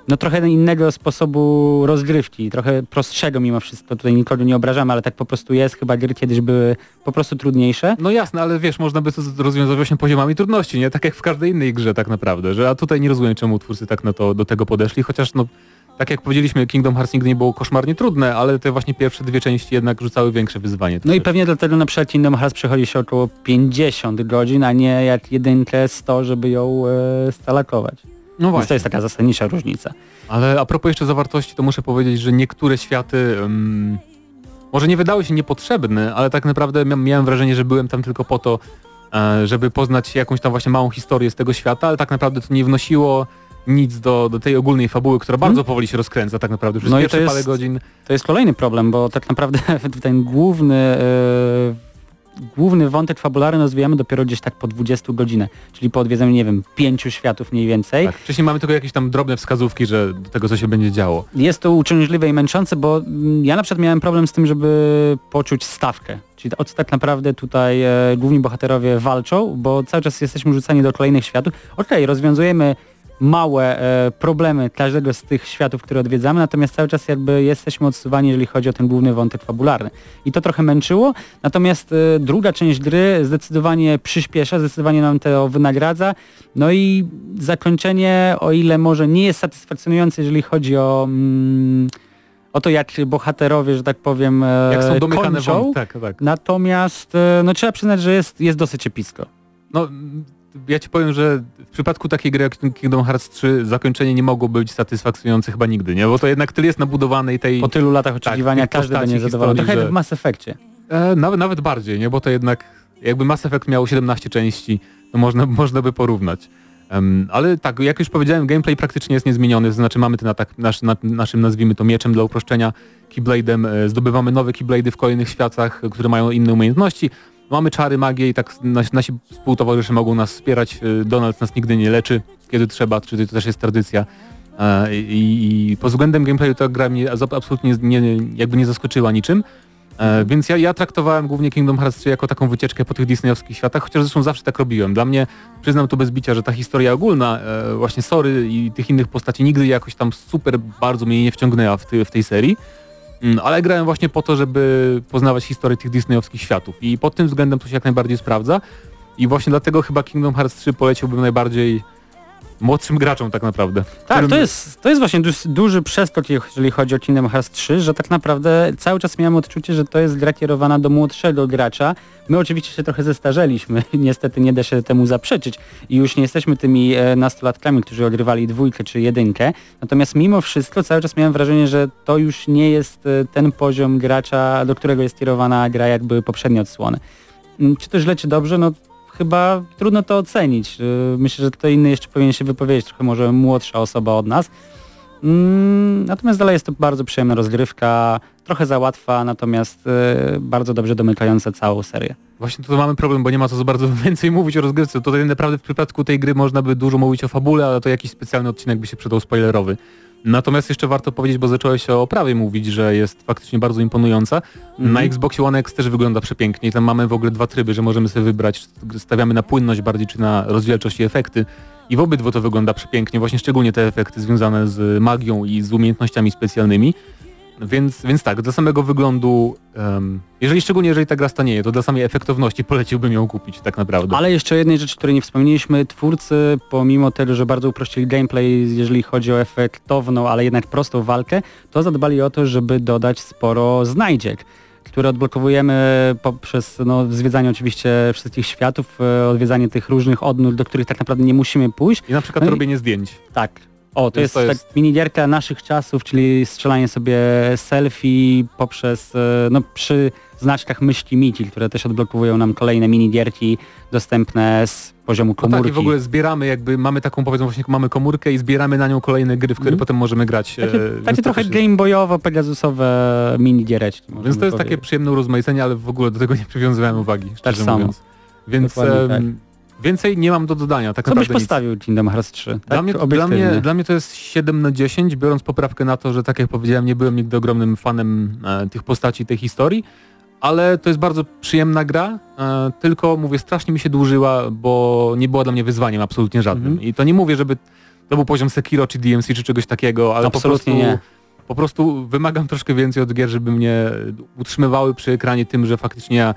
no trochę innego sposobu rozgrywki, trochę prostszego mimo wszystko, tutaj nikogo nie obrażamy, ale tak po prostu jest, chyba gry kiedyś były po prostu trudniejsze. No jasne, ale wiesz, można by to rozwiązać właśnie poziomami trudności, nie? Tak jak w każdej innej grze tak naprawdę, że a tutaj nie rozumiem czemu twórcy tak na to, do tego podeszli, chociaż no tak jak powiedzieliśmy, Kingdom Hearts nigdy nie było koszmarnie trudne, ale te właśnie pierwsze dwie części jednak rzucały większe wyzwanie. No i pewnie dlatego na przykład Kingdom Hearts przechodzi się około 50 godzin, a nie jak jedynkę 100, żeby ją e, stalakować. no Więc właśnie. to jest taka zasadnicza różnica. Ale a propos jeszcze zawartości, to muszę powiedzieć, że niektóre światy um, może nie wydały się niepotrzebne, ale tak naprawdę mia- miałem wrażenie, że byłem tam tylko po to, e, żeby poznać jakąś tam właśnie małą historię z tego świata, ale tak naprawdę to nie wnosiło nic do, do tej ogólnej fabuły, która bardzo powoli się rozkręca tak naprawdę przez No pierwsze parę godzin. To jest kolejny problem, bo tak naprawdę ten główny, e, główny wątek fabularny rozwijamy dopiero gdzieś tak po 20 godzinach, czyli po odwiedzeniu, nie wiem, pięciu światów mniej więcej. Tak, wcześniej mamy tylko jakieś tam drobne wskazówki, że do tego co się będzie działo. Jest to uciążliwe i męczące, bo mm, ja na przykład miałem problem z tym, żeby poczuć stawkę. Czyli o co tak naprawdę tutaj e, główni bohaterowie walczą, bo cały czas jesteśmy rzucani do kolejnych światów. Okej, rozwiązujemy małe e, problemy każdego z tych światów, które odwiedzamy, natomiast cały czas jakby jesteśmy odsuwani, jeżeli chodzi o ten główny wątek fabularny. I to trochę męczyło, natomiast e, druga część gry zdecydowanie przyspiesza, zdecydowanie nam to wynagradza. No i zakończenie, o ile może nie jest satysfakcjonujące, jeżeli chodzi o, mm, o to, jak bohaterowie, że tak powiem, e, Jak są domykane kończą. Tak, tak. Natomiast e, no, trzeba przyznać, że jest, jest dosyć episko. No, ja ci powiem, że w przypadku takiej gry jak Kingdom Hearts 3 zakończenie nie mogło być satysfakcjonujące chyba nigdy, nie? Bo to jednak tyle jest nabudowany i tej... Po tylu latach oczekiwania tych każdy będzie zadowolony. Trochę że- w Mass Effectie. E, nawet, nawet bardziej, nie? Bo to jednak jakby Mass Effect miał 17 części, to można, można by porównać. Em, ale tak, jak już powiedziałem, gameplay praktycznie jest niezmieniony, to znaczy mamy ten atak nasz, na, naszym, nazwijmy to mieczem dla uproszczenia, Keyblade'em, e, zdobywamy nowe Keyblade'y w kolejnych światach, które mają inne umiejętności. Mamy czary, magię i tak nasi, nasi współtowarzysze mogą nas wspierać. E, Donald nas nigdy nie leczy, kiedy trzeba, czy to też jest tradycja. E, I, i pod względem gameplayu ta gra mnie absolutnie nie, jakby nie zaskoczyła niczym. E, więc ja, ja traktowałem głównie Kingdom Hearts 3 jako taką wycieczkę po tych disneyowskich światach, chociaż zresztą zawsze tak robiłem. Dla mnie, przyznam to bez bicia, że ta historia ogólna, e, właśnie Sory i tych innych postaci nigdy jakoś tam super bardzo mnie nie wciągnęła w, ty, w tej serii. Mm, Ale grałem właśnie po to, żeby poznawać historię tych disneyowskich światów i pod tym względem to się jak najbardziej sprawdza. I właśnie dlatego chyba Kingdom Hearts 3 poleciłbym najbardziej młodszym graczom tak naprawdę. Tak, którym- to jest, to jest właśnie duży, duży przeskok, jeżeli chodzi o Kingdom Hearts 3, że tak naprawdę cały czas miałem odczucie, że to jest gra kierowana do młodszego gracza. My oczywiście się trochę zestarzeliśmy, niestety nie da się temu zaprzeczyć i już nie jesteśmy tymi e, nastolatkami, którzy odrywali dwójkę czy jedynkę. Natomiast mimo wszystko cały czas miałem wrażenie, że to już nie jest e, ten poziom gracza, do którego jest kierowana gra jak były poprzednie odsłony. Mm, Czy to źle, czy dobrze? No chyba trudno to ocenić. Yy, Myślę, że kto inny jeszcze powinien się wypowiedzieć, trochę może młodsza osoba od nas. Mm, Natomiast dalej jest to bardzo przyjemna rozgrywka, trochę za łatwa, natomiast yy, bardzo dobrze domykająca całą serię. Właśnie tu mamy problem, bo nie ma co za bardzo więcej mówić o rozgrywce. Tutaj naprawdę w przypadku tej gry można by dużo mówić o fabule, ale to jakiś specjalny odcinek by się przydał spoilerowy. Natomiast jeszcze warto powiedzieć, bo zacząłeś się o prawie mówić, że jest faktycznie bardzo imponująca. Mhm. Na Xboxie One X też wygląda przepięknie tam mamy w ogóle dwa tryby, że możemy sobie wybrać, stawiamy na płynność bardziej, czy na rozdzielczość i efekty. I w obydwu to wygląda przepięknie, właśnie szczególnie te efekty związane z magią i z umiejętnościami specjalnymi. Więc, więc tak, dla samego wyglądu, em, jeżeli szczególnie jeżeli ta gra stanieje, to dla samej efektowności poleciłbym ją kupić tak naprawdę. Ale jeszcze jednej rzeczy, której nie wspomnieliśmy, twórcy pomimo tego, że bardzo uprościli gameplay, jeżeli chodzi o efektowną, ale jednak prostą walkę, to zadbali o to, żeby dodać sporo znajdziek które odblokowujemy poprzez no, zwiedzanie oczywiście wszystkich światów, e, odwiedzanie tych różnych odnóg, do których tak naprawdę nie musimy pójść. I na przykład No i- robienie zdjęć. Tak. O, to Więc jest, to jest- tak minigierka naszych czasów, czyli strzelanie sobie selfie poprzez, e, no przy znaczkach myśli Miti, które też odblokowują nam kolejne minigierki dostępne z poziomu No tak, komórki. i w ogóle zbieramy jakby, mamy taką powiedzmy właśnie, mamy komórkę i zbieramy na nią kolejne gry, w które Mhm. potem możemy grać. Takie, e, więc takie to trochę jest- gameboyowo, pegasusowe minigiereczki. Więc to jest takie powiedzieć. przyjemne urozmaicenie, ale w ogóle do tego nie przywiązywałem uwagi, szczerze samo. mówiąc. Więc Dokładnie em, więcej nie mam do dodania, tak Co byś naprawdę nic. postawił Kingdom Hearts 3? Tak Dla mnie, dla, mnie, dla mnie to jest 7 na 10, biorąc poprawkę na to, że tak jak powiedziałem, nie byłem nigdy ogromnym fanem e, tych postaci, tej historii, ale to jest bardzo przyjemna gra, e, tylko mówię, strasznie mi się dłużyła, bo nie była dla mnie wyzwaniem absolutnie żadnym. Mhm. I to nie mówię, żeby to był poziom Sekiro czy DMC czy czegoś takiego, ale Absolutnie po prostu, nie. po prostu wymagam troszkę więcej od gier, żeby mnie utrzymywały przy ekranie tym, że faktycznie ja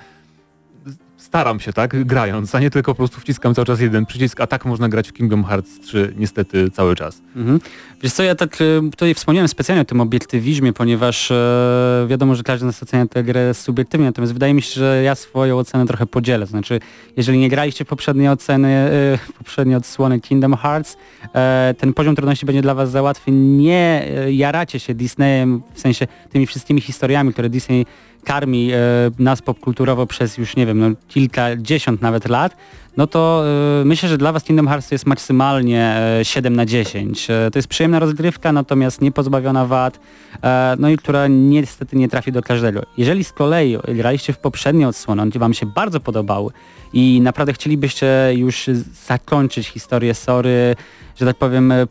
staram się, tak, grając, a nie tylko po prostu wciskam cały czas jeden przycisk, a tak można grać w Kingdom Hearts 3 niestety cały czas. Mhm. Wiesz co, ja tak e, tutaj wspomniałem specjalnie o tym obiektywizmie, ponieważ e, wiadomo, że każdy z nas ocenia tę grę subiektywnie, natomiast wydaje mi się, że ja swoją ocenę trochę podzielę. Znaczy, jeżeli nie graliście w poprzednie oceny, e, poprzednie odsłony Kingdom Hearts, e, ten poziom trudności będzie dla was za łatwy. Nie e, jaracie się Disneyem, w sensie tymi wszystkimi historiami, które Disney karmi e, nas popkulturowo przez już, nie wiem, no, kilkadziesiąt nawet lat, no to y, myślę, że dla Was Kingdom Hearts to jest maksymalnie y, 7 na 10. Y, to jest przyjemna rozgrywka, natomiast nie pozbawiona wad, e, no i która niestety nie trafi do każdego. Jeżeli z kolei graliście w poprzednie odsłony, one Wam się bardzo podobały i naprawdę chcielibyście już zakończyć historię Sory, że tak powiem, e,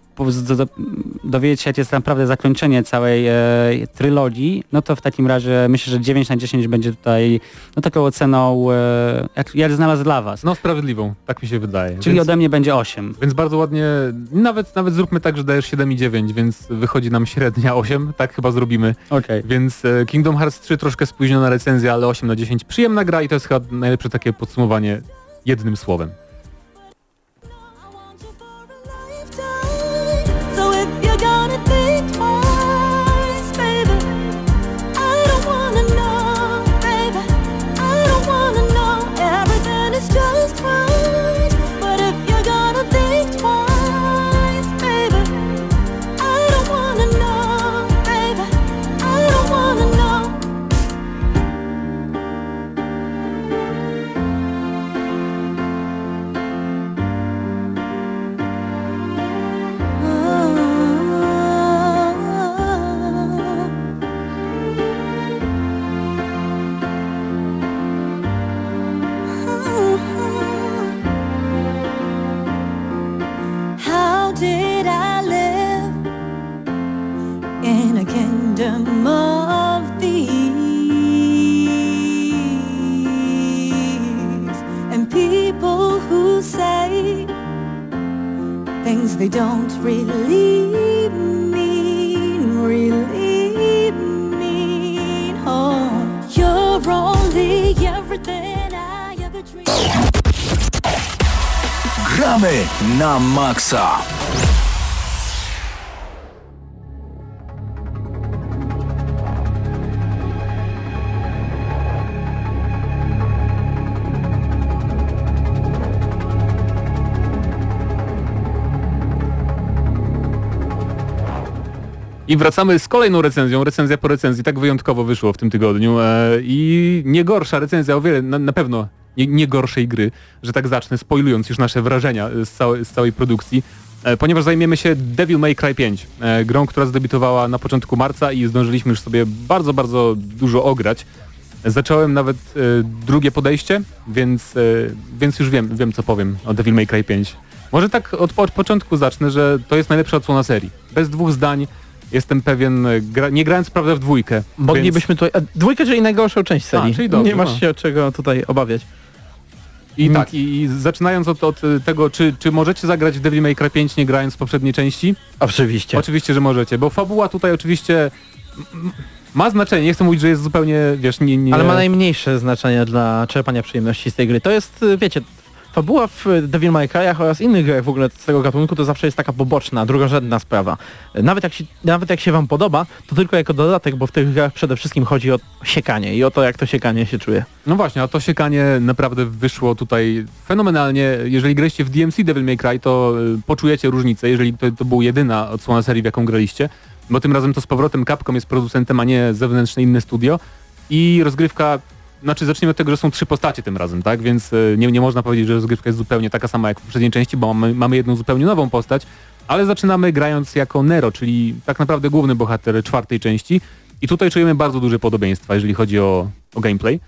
dowiedzieć się, jakie jest naprawdę zakończenie całej e, trylogii, no to w takim razie myślę, że 9 na 10 będzie tutaj no, taką oceną, e, jak, jak znalazł dla Was. No sprawiedliwą, tak mi się wydaje. Czyli więc, ode mnie będzie 8. więc bardzo ładnie, nawet nawet zróbmy tak, że dajesz 7 i 9, więc wychodzi nam średnia 8, tak chyba zrobimy. Okej. Więc e, Kingdom Hearts 3 troszkę spóźniona recenzja, ale 8 na 10 przyjemna gra i to jest chyba najlepsze takie podsumowanie jednym słowem. Na maksa. I wracamy z kolejną recenzją, recenzja po recenzji, tak wyjątkowo wyszło w tym tygodniu. E, i nie gorsza recenzja, o wiele, na, na pewno nie, nie gorszej gry, że tak zacznę, spoilując już nasze wrażenia z, całe, z całej produkcji, e, ponieważ zajmiemy się Devil May Cry 5, e, grą, która zdebiutowała na początku marca i zdążyliśmy już sobie bardzo, bardzo dużo ograć. Zacząłem nawet e, drugie podejście, więc, e, więc już wiem, wiem co powiem o Devil May Cry 5. Może tak od, od początku zacznę, że to jest najlepsza odsłona serii. Bez dwóch zdań jestem pewien, e, gra, nie grając prawda w dwójkę. Moglibyśmy tutaj... A, dwójkę, czyli najgorszą część serii. A, czyli dobrze, nie masz no. się czego tutaj obawiać. I tak, i, i zaczynając od, od tego, czy, czy możecie zagrać w Devil May Cry 5 nie grając w poprzedniej części? Oczywiście. Oczywiście, że możecie, bo fabuła tutaj oczywiście ma znaczenie, nie chcę mówić, że jest zupełnie, wiesz, nie... nie... Ale ma najmniejsze znaczenie dla czerpania przyjemności z tej gry. To jest, y, wiecie, fabuła w Devil May Cry'ach oraz innych grach w ogóle z tego gatunku to zawsze jest taka poboczna, drugorzędna sprawa. Nawet jak, się, nawet jak się wam podoba, to tylko jako dodatek, bo w tych grach przede wszystkim chodzi o siekanie i o to, jak to siekanie się czuje. No właśnie, a to siekanie naprawdę wyszło tutaj fenomenalnie. Jeżeli graliście w DMC Devil May Cry, to y, poczujecie różnicę, jeżeli to, to była jedyna odsłona serii, w jaką graliście, bo tym razem to z powrotem Capcom jest producentem, a nie zewnętrzne inne studio i rozgrywka znaczy zacznijmy od tego, że są trzy postacie tym razem, tak? Więc y, nie, nie można powiedzieć, że rozgrywka jest zupełnie taka sama jak w poprzedniej części, bo mamy, mamy jedną zupełnie nową postać, ale zaczynamy grając jako Nero, czyli tak naprawdę główny bohater czwartej części i tutaj czujemy bardzo duże podobieństwa, jeżeli chodzi o, o gameplay,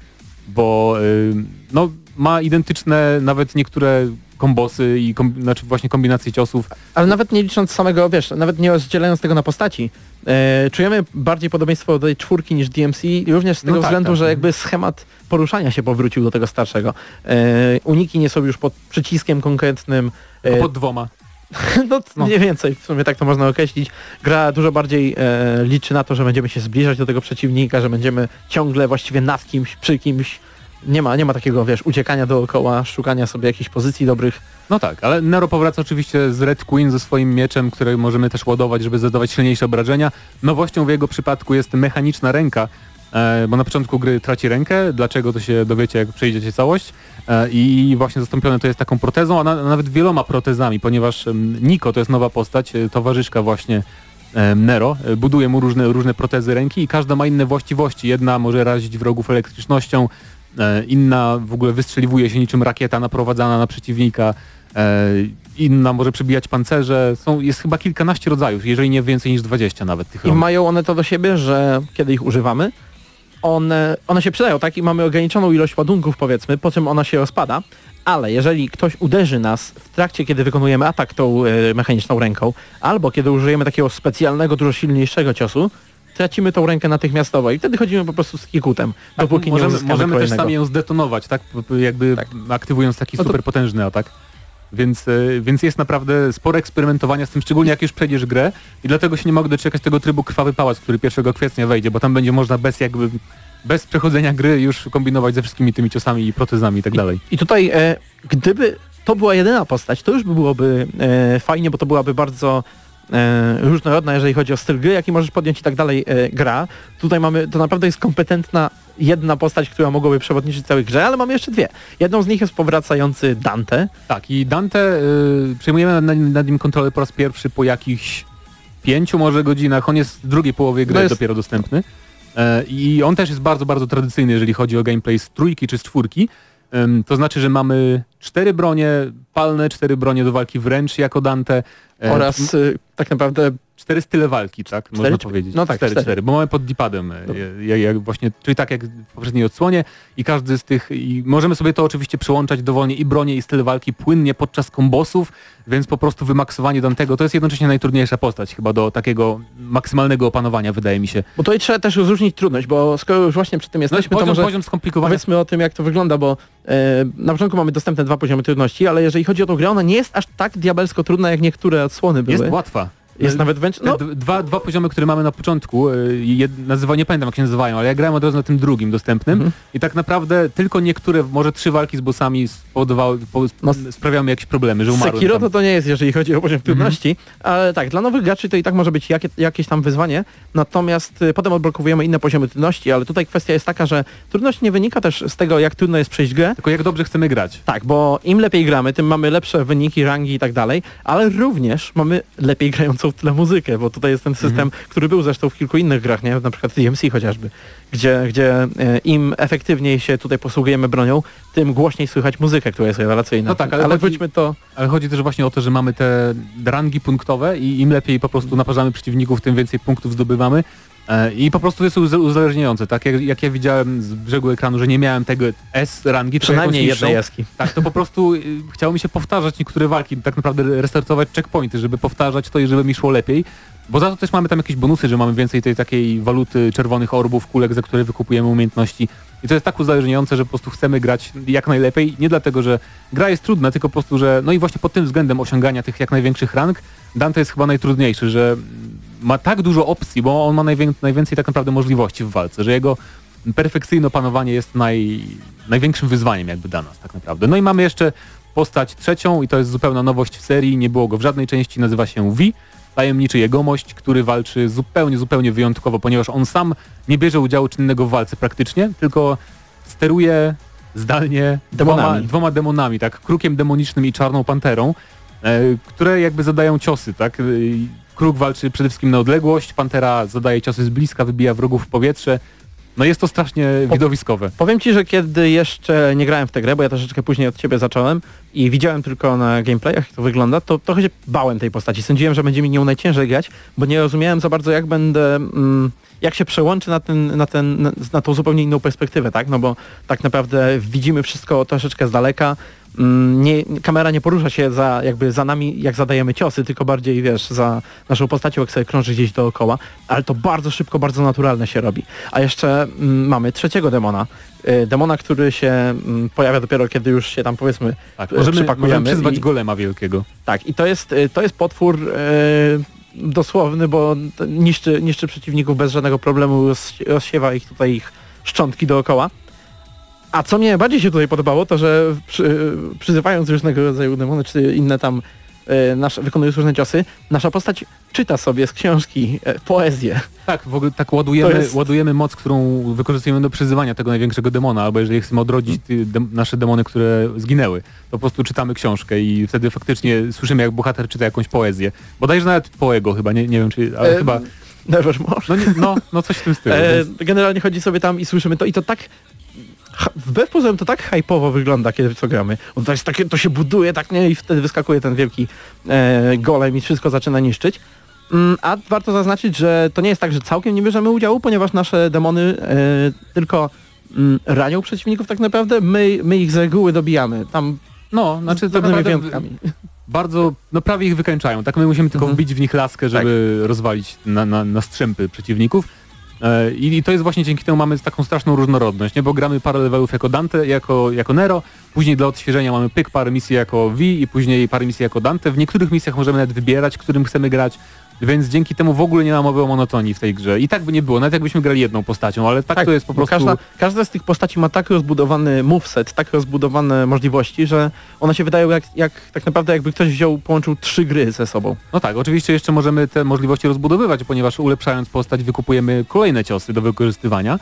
bo y, no, ma identyczne nawet niektóre kombosy i kom, znaczy właśnie kombinacje ciosów. Ale nawet nie licząc samego, wiesz, nawet nie rozdzielając tego na postaci, e, czujemy bardziej podobieństwo do tej czwórki niż DMC, również z No tego tak, względu, tak. że jakby schemat poruszania się powrócił do tego starszego. E, uniki nie są już pod przyciskiem konkretnym. e, pod dwoma. no, mniej więcej, w sumie tak to można określić. Gra dużo bardziej e, liczy na to, że będziemy się zbliżać do tego przeciwnika, że będziemy ciągle właściwie nad kimś, przy kimś. Nie ma, nie ma takiego, wiesz, uciekania dookoła, szukania sobie jakichś pozycji dobrych. No tak, ale Nero powraca oczywiście z Red Queen ze swoim mieczem, który możemy też ładować, żeby zadawać silniejsze obrażenia. Nowością w jego przypadku jest mechaniczna ręka, e, bo na początku gry traci rękę, dlaczego to się dowiecie jak przejdziecie całość e, i właśnie zastąpione to jest taką protezą, a na, nawet wieloma protezami, ponieważ Niko to jest nowa postać, e, towarzyszka właśnie Nero, buduje mu różne, różne protezy ręki i każda ma inne właściwości. Jedna może razić wrogów elektrycznością, inna w ogóle wystrzeliwuje się niczym rakieta naprowadzana na przeciwnika, e, inna może przebijać pancerze. Są, jest chyba kilkanaście rodzajów, jeżeli nie więcej niż 20 nawet tych I rąk. mają one to do siebie, że kiedy ich używamy, one, one się przydają, tak? I mamy ograniczoną ilość ładunków, powiedzmy, po czym ona się rozpada, ale jeżeli ktoś uderzy nas w trakcie, kiedy wykonujemy atak tą e, mechaniczną ręką, albo kiedy użyjemy takiego specjalnego, dużo silniejszego ciosu, tracimy tą rękę natychmiastowo i wtedy chodzimy po prostu z kikutem, dopóki nie możemy uzyskamy możemy też kolejnego. sami ją zdetonować, tak? Jakby aktywując taki No to- super potężny atak. Więc, e, więc jest naprawdę sporo eksperymentowania z tym, szczególnie jak już przejdziesz grę i dlatego się nie mogę doczekać tego trybu Krwawy Pałac, który 1 kwietnia wejdzie, bo tam będzie można bez jakby bez przechodzenia gry już kombinować ze wszystkimi tymi ciosami i protezami i tak dalej. I tutaj, e, gdyby to była jedyna postać, to już by byłoby e, fajnie, bo to byłaby bardzo różnorodna, jeżeli chodzi o styl gry, jaki możesz podjąć i tak dalej e, gra. Tutaj mamy, to naprawdę jest kompetentna jedna postać, która mogłaby przewodniczyć całej grze, ale mamy jeszcze dwie. Jedną z nich jest powracający Dante. Tak, i Dante y, przejmujemy nad, nad nim kontrolę po raz pierwszy po jakichś pięciu może godzinach. On jest w drugiej połowie gry No jest- dopiero dostępny. E, I on też jest bardzo, bardzo tradycyjny, jeżeli chodzi o gameplay z trójki czy z czwórki. To znaczy, że mamy cztery bronie, palne, cztery bronie do walki wręcz jako Dante. e, Oraz y, tak naprawdę Cztery style walki, tak? Można Cztery? powiedzieć. No tak, cztery, cztery. cztery, bo mamy pod dipadem, e, jak, jak właśnie, czyli tak jak w poprzedniej odsłonie i każdy z tych, i możemy sobie to oczywiście przyłączać dowolnie i bronie i styl walki płynnie podczas kombosów, więc po prostu wymaksowanie Dantego to jest jednocześnie najtrudniejsza postać chyba do takiego maksymalnego opanowania wydaje mi się. Bo tutaj trzeba też rozróżnić trudność, bo skoro już właśnie przy tym jesteśmy, No, poziom, to może poziom skomplikowania powiedzmy o tym, jak to wygląda, bo e, na początku mamy dostępne dwa poziomy trudności, ale jeżeli chodzi o tą grę, ona nie jest aż tak diabelsko trudna, jak niektóre odsłony były. jest łatwa. Jest nawet wręcz... No, dwa, dwa poziomy, które mamy na początku, y, jed, nazywa, nie pamiętam jak się nazywają, ale ja grałem od razu na tym drugim dostępnym Mhm. i tak naprawdę tylko niektóre, może trzy walki z bossami spowodowały, po, No, sprawiały mi jakieś problemy, że umarłem Sekiro to to nie jest, jeżeli chodzi o poziom Mhm. trudności, ale tak, dla nowych graczy to i tak może być jakie, jakieś tam wyzwanie, natomiast y, potem odblokowujemy inne poziomy trudności, ale tutaj kwestia jest taka, że trudność nie wynika też z tego, jak trudno jest przejść grę, Tylko jak dobrze chcemy grać. tak, bo im lepiej gramy, tym mamy lepsze wyniki, rangi i tak dalej, ale również mamy lepiej grającą w tle muzykę, bo tutaj jest ten system, który był zresztą w kilku innych grach, nie? Na przykład DMC chociażby, gdzie, gdzie e, im efektywniej się tutaj posługujemy bronią, tym głośniej słychać muzykę, która jest rewelacyjna. No tak, ale ale chodzi- to... Ale chodzi też właśnie o to, że mamy te rangi punktowe i im lepiej po prostu naparzamy przeciwników, tym więcej punktów zdobywamy. E, I po prostu jest uzależniające, tak? Jak, jak ja widziałem z brzegu ekranu, że nie miałem tego S rangi, Przynajmniej jednej jaski. Tak, to po prostu y, chciało mi się powtarzać niektóre walki, tak naprawdę restartować checkpointy, żeby powtarzać to i żeby mi szło lepiej. Bo za to też mamy tam jakieś bonusy, że mamy więcej tej takiej waluty czerwonych orbów, kulek, za które wykupujemy umiejętności. I to jest tak uzależniające, że po prostu chcemy grać jak najlepiej. Nie dlatego, że gra jest trudna, tylko po prostu, że no i właśnie pod tym względem osiągania tych jak największych rank, Dante jest chyba najtrudniejszy, że ma tak dużo opcji, bo on ma najwię najwięcej tak naprawdę możliwości w walce, że jego perfekcyjne opanowanie jest naj, największym wyzwaniem jakby dla nas tak naprawdę. No i mamy jeszcze postać trzecią i to jest zupełna nowość w serii, nie było go w żadnej części, nazywa się V, tajemniczy jegomość, który walczy zupełnie, zupełnie wyjątkowo, ponieważ on sam nie bierze udziału czynnego w walce praktycznie, tylko steruje zdalnie dwoma, Demonami. dwoma demonami, tak, krukiem demonicznym i czarną panterą, e, które jakby zadają ciosy, tak. Kruk walczy przede wszystkim na odległość, pantera zadaje ciosy z bliska, wybija wrogów w powietrze. No jest to strasznie widowiskowe. Powiem Ci, że kiedy jeszcze nie grałem w tę grę, bo ja troszeczkę później od Ciebie zacząłem i widziałem tylko na gameplayach, jak to wygląda, to trochę się bałem tej postaci. Sądziłem, że będzie mi nią najciężej grać, bo nie rozumiałem za bardzo, jak będę... Mm, jak się przełączy na, ten, na, ten, na, tą zupełnie inną perspektywę, tak? No bo tak naprawdę widzimy wszystko troszeczkę z daleka, nie, kamera nie porusza się za, jakby za nami, jak zadajemy ciosy, tylko bardziej, wiesz, za naszą postacią, jak sobie krąży gdzieś dookoła, ale to bardzo szybko, bardzo naturalne się robi. A jeszcze mm, mamy trzeciego demona, y, demona, który się mm, pojawia dopiero, kiedy już się tam, powiedzmy, Tak, e, możemy, przypakujemy możemy przyzwać i- golema wielkiego. tak, i to jest, y, to jest potwór y, dosłowny, bo niszczy, niszczy przeciwników bez żadnego problemu, roz, rozsiewa ich tutaj ich szczątki dookoła. A co mnie bardziej się tutaj podobało, to że przy, przyzywając różnego rodzaju demony, czy inne tam y, nasze, wykonując różne ciosy, nasza postać czyta sobie z książki e, poezję. Tak, w ogóle tak ładujemy, jest- ładujemy moc, którą wykorzystujemy do przyzywania tego największego demona, albo jeżeli chcemy odrodzić dem, nasze demony, które zginęły, to po prostu czytamy książkę i wtedy faktycznie słyszymy jak bohater czyta jakąś poezję. Bodajże nawet poego chyba, nie, nie wiem czy, ale E, chyba, Nevermore. no, nie, no, no coś w tym stylu. E, więc- generalnie chodzi sobie tam i słyszymy to i to tak wbrew pozorom to tak hypowo wygląda, kiedy to gramy. To, jest takie, to się buduje tak nie i wtedy wyskakuje ten wielki e, golem i wszystko zaczyna niszczyć. Mm, a warto zaznaczyć, że to nie jest tak, że całkiem nie bierzemy udziału, ponieważ nasze demony e, tylko mm, ranią przeciwników tak naprawdę, my, my ich z reguły dobijamy. Tam no, znaczy z tak naprawdę wyjątkami. bardzo, no prawie ich wykańczają, tak my musimy tylko Mhm. wbić w nich laskę, żeby rozwalić na, na, na strzępy przeciwników. E, I, to jest właśnie dzięki temu mamy taką straszną różnorodność, nie? bo gramy parę levelów jako Dante, jako, jako Nero, później dla odświeżenia mamy pyk parę misji jako V i później parę misji jako Dante. W niektórych misjach możemy nawet wybierać, którym chcemy grać, więc dzięki temu w ogóle nie ma mowy o monotonii w tej grze. I tak by nie było, nawet jakbyśmy grali jedną postacią, ale tak, to jest po prostu... Każda, każda z tych postaci ma tak rozbudowany moveset, tak rozbudowane możliwości, że one się wydają jak, jak tak naprawdę jakby ktoś wziął, połączył trzy gry ze sobą. No tak, oczywiście jeszcze możemy te możliwości rozbudowywać, ponieważ ulepszając postać wykupujemy kolejne ciosy do wykorzystywania.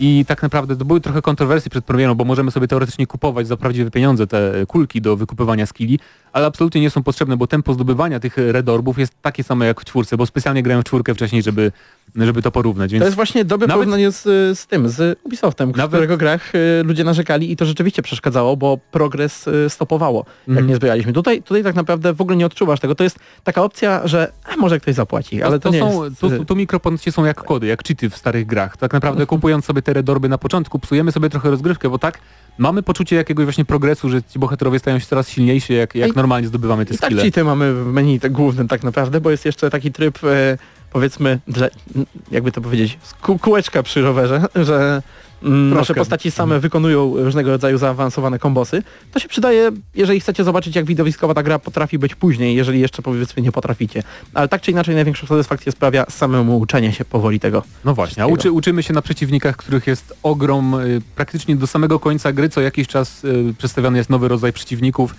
I tak naprawdę to były trochę kontrowersje przed premierą, bo możemy sobie teoretycznie kupować za prawdziwe pieniądze te kulki do wykupywania skilli, ale absolutnie nie są potrzebne, bo tempo zdobywania tych red orbów jest takie samo jak w czwórce, bo specjalnie grałem w czwórkę wcześniej, żeby żeby to porównać. Więc To jest właśnie dobre Nawet- porównanie z, z tym, z Ubisoftem, w Nawet- którego grach y, ludzie narzekali i to rzeczywiście przeszkadzało, bo progres y, stopowało, jak Mhm. nie zbieraliśmy. Tutaj, tutaj tak naprawdę w ogóle nie odczuwasz tego. To jest taka opcja, że a, może ktoś zapłaci, ale to, nie są, jest... to, y, to są jak kody, jak cheaty w starych grach. Tak naprawdę kupując sobie te redorby na początku, psujemy sobie trochę rozgrywkę, bo tak mamy poczucie jakiegoś właśnie progresu, że ci bohaterowie stają się coraz silniejsi, jak, jak I- normalnie zdobywamy te I tak skille. cheaty mamy w menu tak głównym tak naprawdę, bo jest jeszcze taki tryb, e, powiedzmy, m, jakby to powiedzieć, kół- kółeczka przy rowerze, że mm, nasze postaci same wykonują różnego rodzaju zaawansowane kombosy. To się przydaje, jeżeli chcecie zobaczyć, jak widowiskowa ta gra potrafi być później, jeżeli jeszcze powiedzmy nie potraficie. Ale tak czy inaczej największą satysfakcję sprawia samemu uczenie się powoli tego. No właśnie, a uczy, uczymy się na przeciwnikach, których jest ogrom, y, praktycznie do samego końca gry, co jakiś czas y, przedstawiany jest nowy rodzaj przeciwników.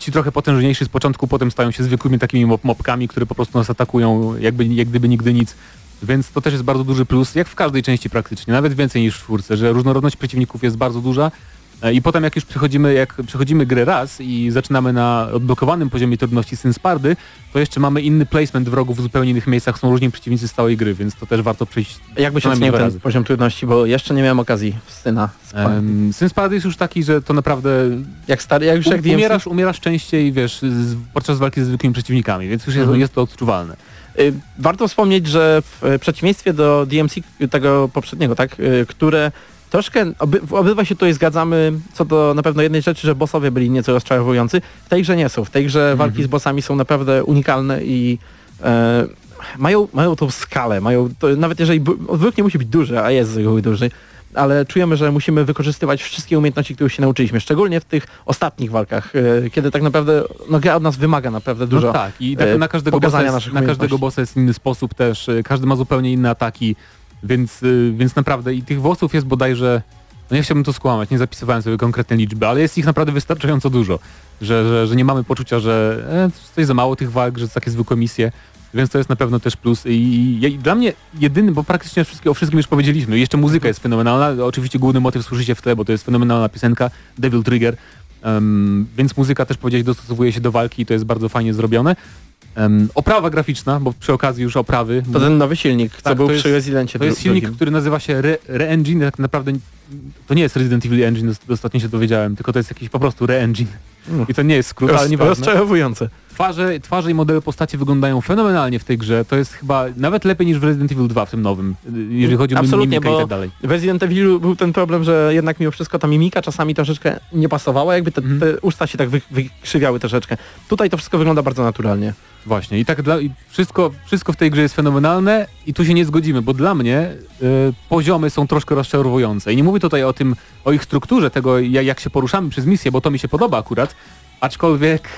Ci trochę potężniejsi z początku potem stają się zwykłymi takimi mop mopkami, które po prostu nas atakują jakby jak gdyby nigdy nic. Więc to też jest bardzo duży plus, jak w każdej części praktycznie, nawet więcej niż w czwórce, że różnorodność przeciwników jest bardzo duża i potem jak już przechodzimy, jak przechodzimy grę raz i zaczynamy na odblokowanym poziomie trudności Synspardy, to jeszcze mamy inny placement wrogów w zupełnie innych miejscach, są różni przeciwnicy z całej gry, więc to też warto przejść Jakby się ocenił ten razy. poziom trudności, bo jeszcze nie miałem okazji w syna. Um, Synspad jest już taki, że to naprawdę jak stary, jak już jak umierasz, umierasz częściej, wiesz, podczas walki ze zwykłymi przeciwnikami, więc już jest, Mhm. jest to odczuwalne. Y, Warto wspomnieć, że w e, przeciwieństwie do DMC tego poprzedniego, tak, y, które troszkę, oby, obydwa się tutaj zgadzamy co do na pewno jednej rzeczy, że bossowie byli nieco rozczarowujący. W tej grze nie są. W tej grze Mhm. walki z bossami są naprawdę unikalne i e, mają, mają tą skalę, mają, to, nawet jeżeli wróg nie musi być duży, a jest z reguły duży, ale czujemy, że musimy wykorzystywać wszystkie umiejętności, których się nauczyliśmy, szczególnie w tych ostatnich walkach, e, kiedy tak naprawdę no, gra od nas wymaga naprawdę dużo No tak, i tak e, na każdego, bossa jest, na każdego bossa jest inny sposób też, y, każdy ma zupełnie inne ataki, więc, y, więc naprawdę i tych bossów jest bodajże, no nie chciałbym to skłamać, nie zapisywałem sobie konkretne liczby, ale jest ich naprawdę wystarczająco dużo, że, że, że nie mamy poczucia, że e, coś za mało tych walk, że to takie zwykłe misje, więc to jest na pewno też plus i, i, i dla mnie jedyny, bo praktycznie wszystkie, o wszystkim już powiedzieliśmy, jeszcze muzyka jest fenomenalna, oczywiście główny motyw słyszycie w tle, bo to jest fenomenalna piosenka, Devil Trigger, Em, więc muzyka też powiedziałeś dostosowuje się do walki i to jest bardzo fajnie zrobione. Em, oprawa graficzna, bo przy okazji już oprawy. To ten nowy silnik, co Tak, był to przy jest- Residencie To jest silnik, drugim. który nazywa się Re- Re-Engine, tak naprawdę to nie jest Resident Evil Engine, ostatnio się dowiedziałem, tylko to jest jakiś po prostu Re-Engine. Mm. I to nie jest skrót, ale Roz, nieważne. rozczarowujące. Twarze, twarze i modele postaci wyglądają fenomenalnie w tej grze. To jest chyba nawet lepiej niż w Resident Evil 2 w tym nowym, y, jeżeli chodzi o Absolutnie, mimikę i tak dalej. w Resident Evilu był ten problem, że jednak mimo wszystko ta mimika czasami troszeczkę nie pasowała, jakby te, Mhm. te usta się tak wy, wykrzywiały troszeczkę. Tutaj to wszystko wygląda bardzo naturalnie. Właśnie i tak dla, i wszystko, wszystko w tej grze jest fenomenalne i tu się nie zgodzimy, bo dla mnie y, poziomy są troszkę rozczarowujące. I nie mówię tutaj o tym, o ich strukturze, tego jak, jak się poruszamy przez misję, bo to mi się podoba akurat, aczkolwiek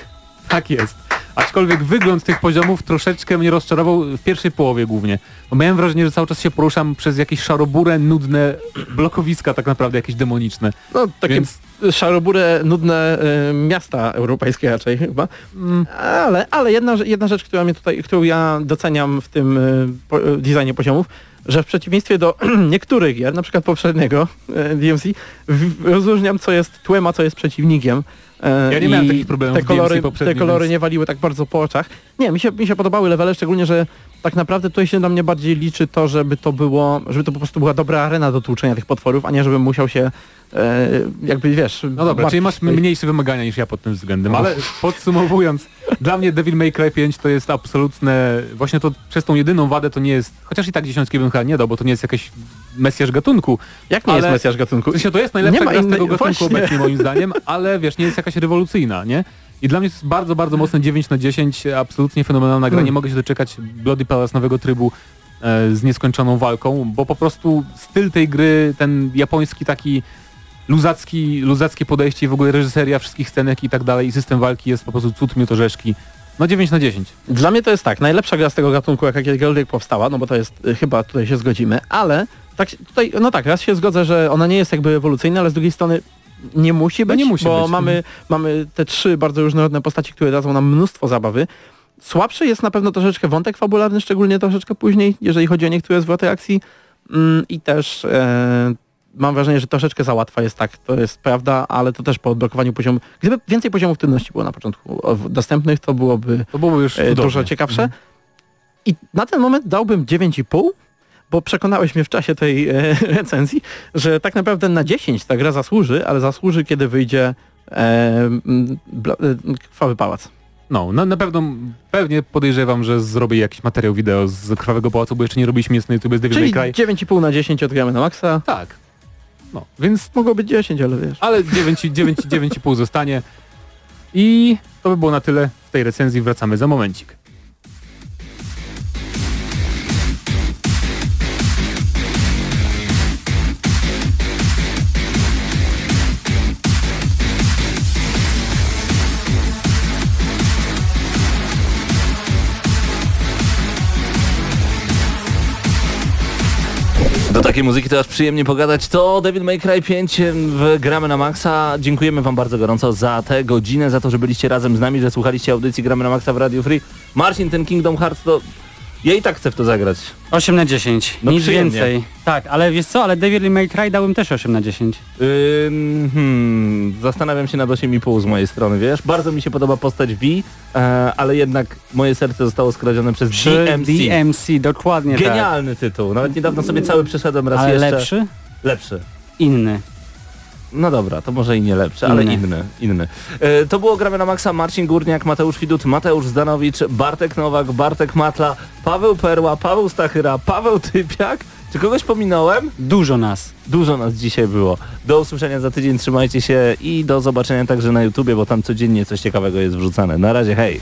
tak jest. Aczkolwiek wygląd tych poziomów troszeczkę mnie rozczarował w pierwszej połowie głównie. Bo miałem wrażenie, że cały czas się poruszam przez jakieś szaroburę, nudne blokowiska tak naprawdę jakieś demoniczne. No takie Więc- szarobure, nudne y, miasta europejskie raczej chyba. Mm, Ale, ale jedna, jedna rzecz, która mnie tutaj, którą ja doceniam w tym y, po, y, designie poziomów, że w przeciwieństwie do niektórych gier, na przykład poprzedniego y, DMC, w, rozróżniam co jest tłem, a co jest przeciwnikiem. E, Ja nie miałem takich problemów te kolory, te kolory nie waliły tak bardzo po oczach. Nie, mi się, mi się podobały levele, szczególnie, że tak naprawdę tutaj się dla mnie bardziej liczy to, żeby to było, żeby to po prostu była dobra arena do tłuczenia tych potworów, a nie żebym musiał się e, jakby wiesz... No dobra, czyli masz mniejsze wymagania niż ja pod tym względem, ale podsumowując, dla mnie Devil May Cry 5 to jest absolutne, właśnie to przez tą jedyną wadę to nie jest, chociaż i tak dziesiątki bym chyba nie dał, bo to nie jest jakiś mesjasz gatunku. Jak nie ale- jest mesjasz gatunku? W sensie to jest najlepsza Nie gra z tego gatunku właśnie. obecnie moim zdaniem, ale wiesz, nie jest jakaś rewolucyjna, nie? I dla mnie to jest bardzo, bardzo mocne 9 na 10, absolutnie fenomenalna gra, nie mogę się doczekać Bloody Palace nowego trybu e, z nieskończoną walką, bo po prostu styl tej gry, ten japoński taki luzacki, luzackie podejście i w ogóle reżyseria wszystkich scenek i tak dalej i system walki jest po prostu cud miód orzeszki. No 9 na 10. Dla mnie to jest tak, najlepsza gra z tego gatunku, jaka kiedykolwiek powstała, no bo to jest, y, chyba tutaj się zgodzimy, ale tak, tutaj, no tak, raz się zgodzę, że ona nie jest jakby ewolucyjna, ale z drugiej strony nie musi No być, nie musi bo być. Mamy, mamy te trzy bardzo różnorodne postaci, które dadzą nam mnóstwo zabawy. Słabszy jest na pewno troszeczkę wątek fabularny, szczególnie troszeczkę później, jeżeli chodzi o niektóre zwroty akcji mm, i też e, mam wrażenie, że troszeczkę za łatwa jest tak, to jest prawda, ale to też po odblokowaniu poziomu, gdyby więcej poziomów trudności było na początku dostępnych, to byłoby To byłoby już e, dużo ciekawsze. I na ten moment dałbym 9,5, bo przekonałeś mnie w czasie tej e, recenzji, że tak naprawdę na 10 ta gra zasłuży, ale zasłuży, kiedy wyjdzie e, bla, e, Krwawy Pałac. No, na, na pewno, pewnie podejrzewam, że zrobię jakiś materiał wideo z Krwawego Pałacu, bo jeszcze nie robiliśmy nic na YouTube z Devil May Cry. 9,5 na 10 odgramy na maksa. Tak. No, więc... Mogło być 10, ale wiesz. Ale 9, 9, 9,5 zostanie. I to by było na tyle w tej recenzji. Wracamy za momencik. Takiej muzyki to aż przyjemnie pogadać. To Devil May Cry 5 w Gramy na Maxa. Dziękujemy wam bardzo gorąco za tę godzinę, za to, że byliście razem z nami, że słuchaliście audycji Gramy na Maxa w Radio Free. Marcin, ten Kingdom Hearts to... Ja i tak chcę w to zagrać. 8 na 10, No nic przyjemnie. więcej. Tak, ale wiesz co, ale Devil May Cry dałem też 8 na 10. Ym, hmm, zastanawiam się nad 8,5 z mojej strony, wiesz? Bardzo mi się podoba postać V, e, ale jednak moje serce zostało skradzione przez DMC. DMC, dokładnie tak. Genialny tytuł. Nawet niedawno sobie cały przeszedłem raz Ale jeszcze. lepszy? Lepszy. Inny. No dobra, to może i nie lepszy, ale Inny. inny. inny. E, to było Gramy na Maxa, Marcin Górniak, Mateusz Widut, Mateusz Zdanowicz, Bartek Nowak, Bartek Matla, Paweł Perła, Paweł Stachyra, Paweł Typiak. Czy kogoś pominąłem? Dużo nas. Dużo nas dzisiaj było. Do usłyszenia za tydzień, trzymajcie się i do zobaczenia także na YouTubie, bo tam codziennie coś ciekawego jest wrzucane. Na razie, hej!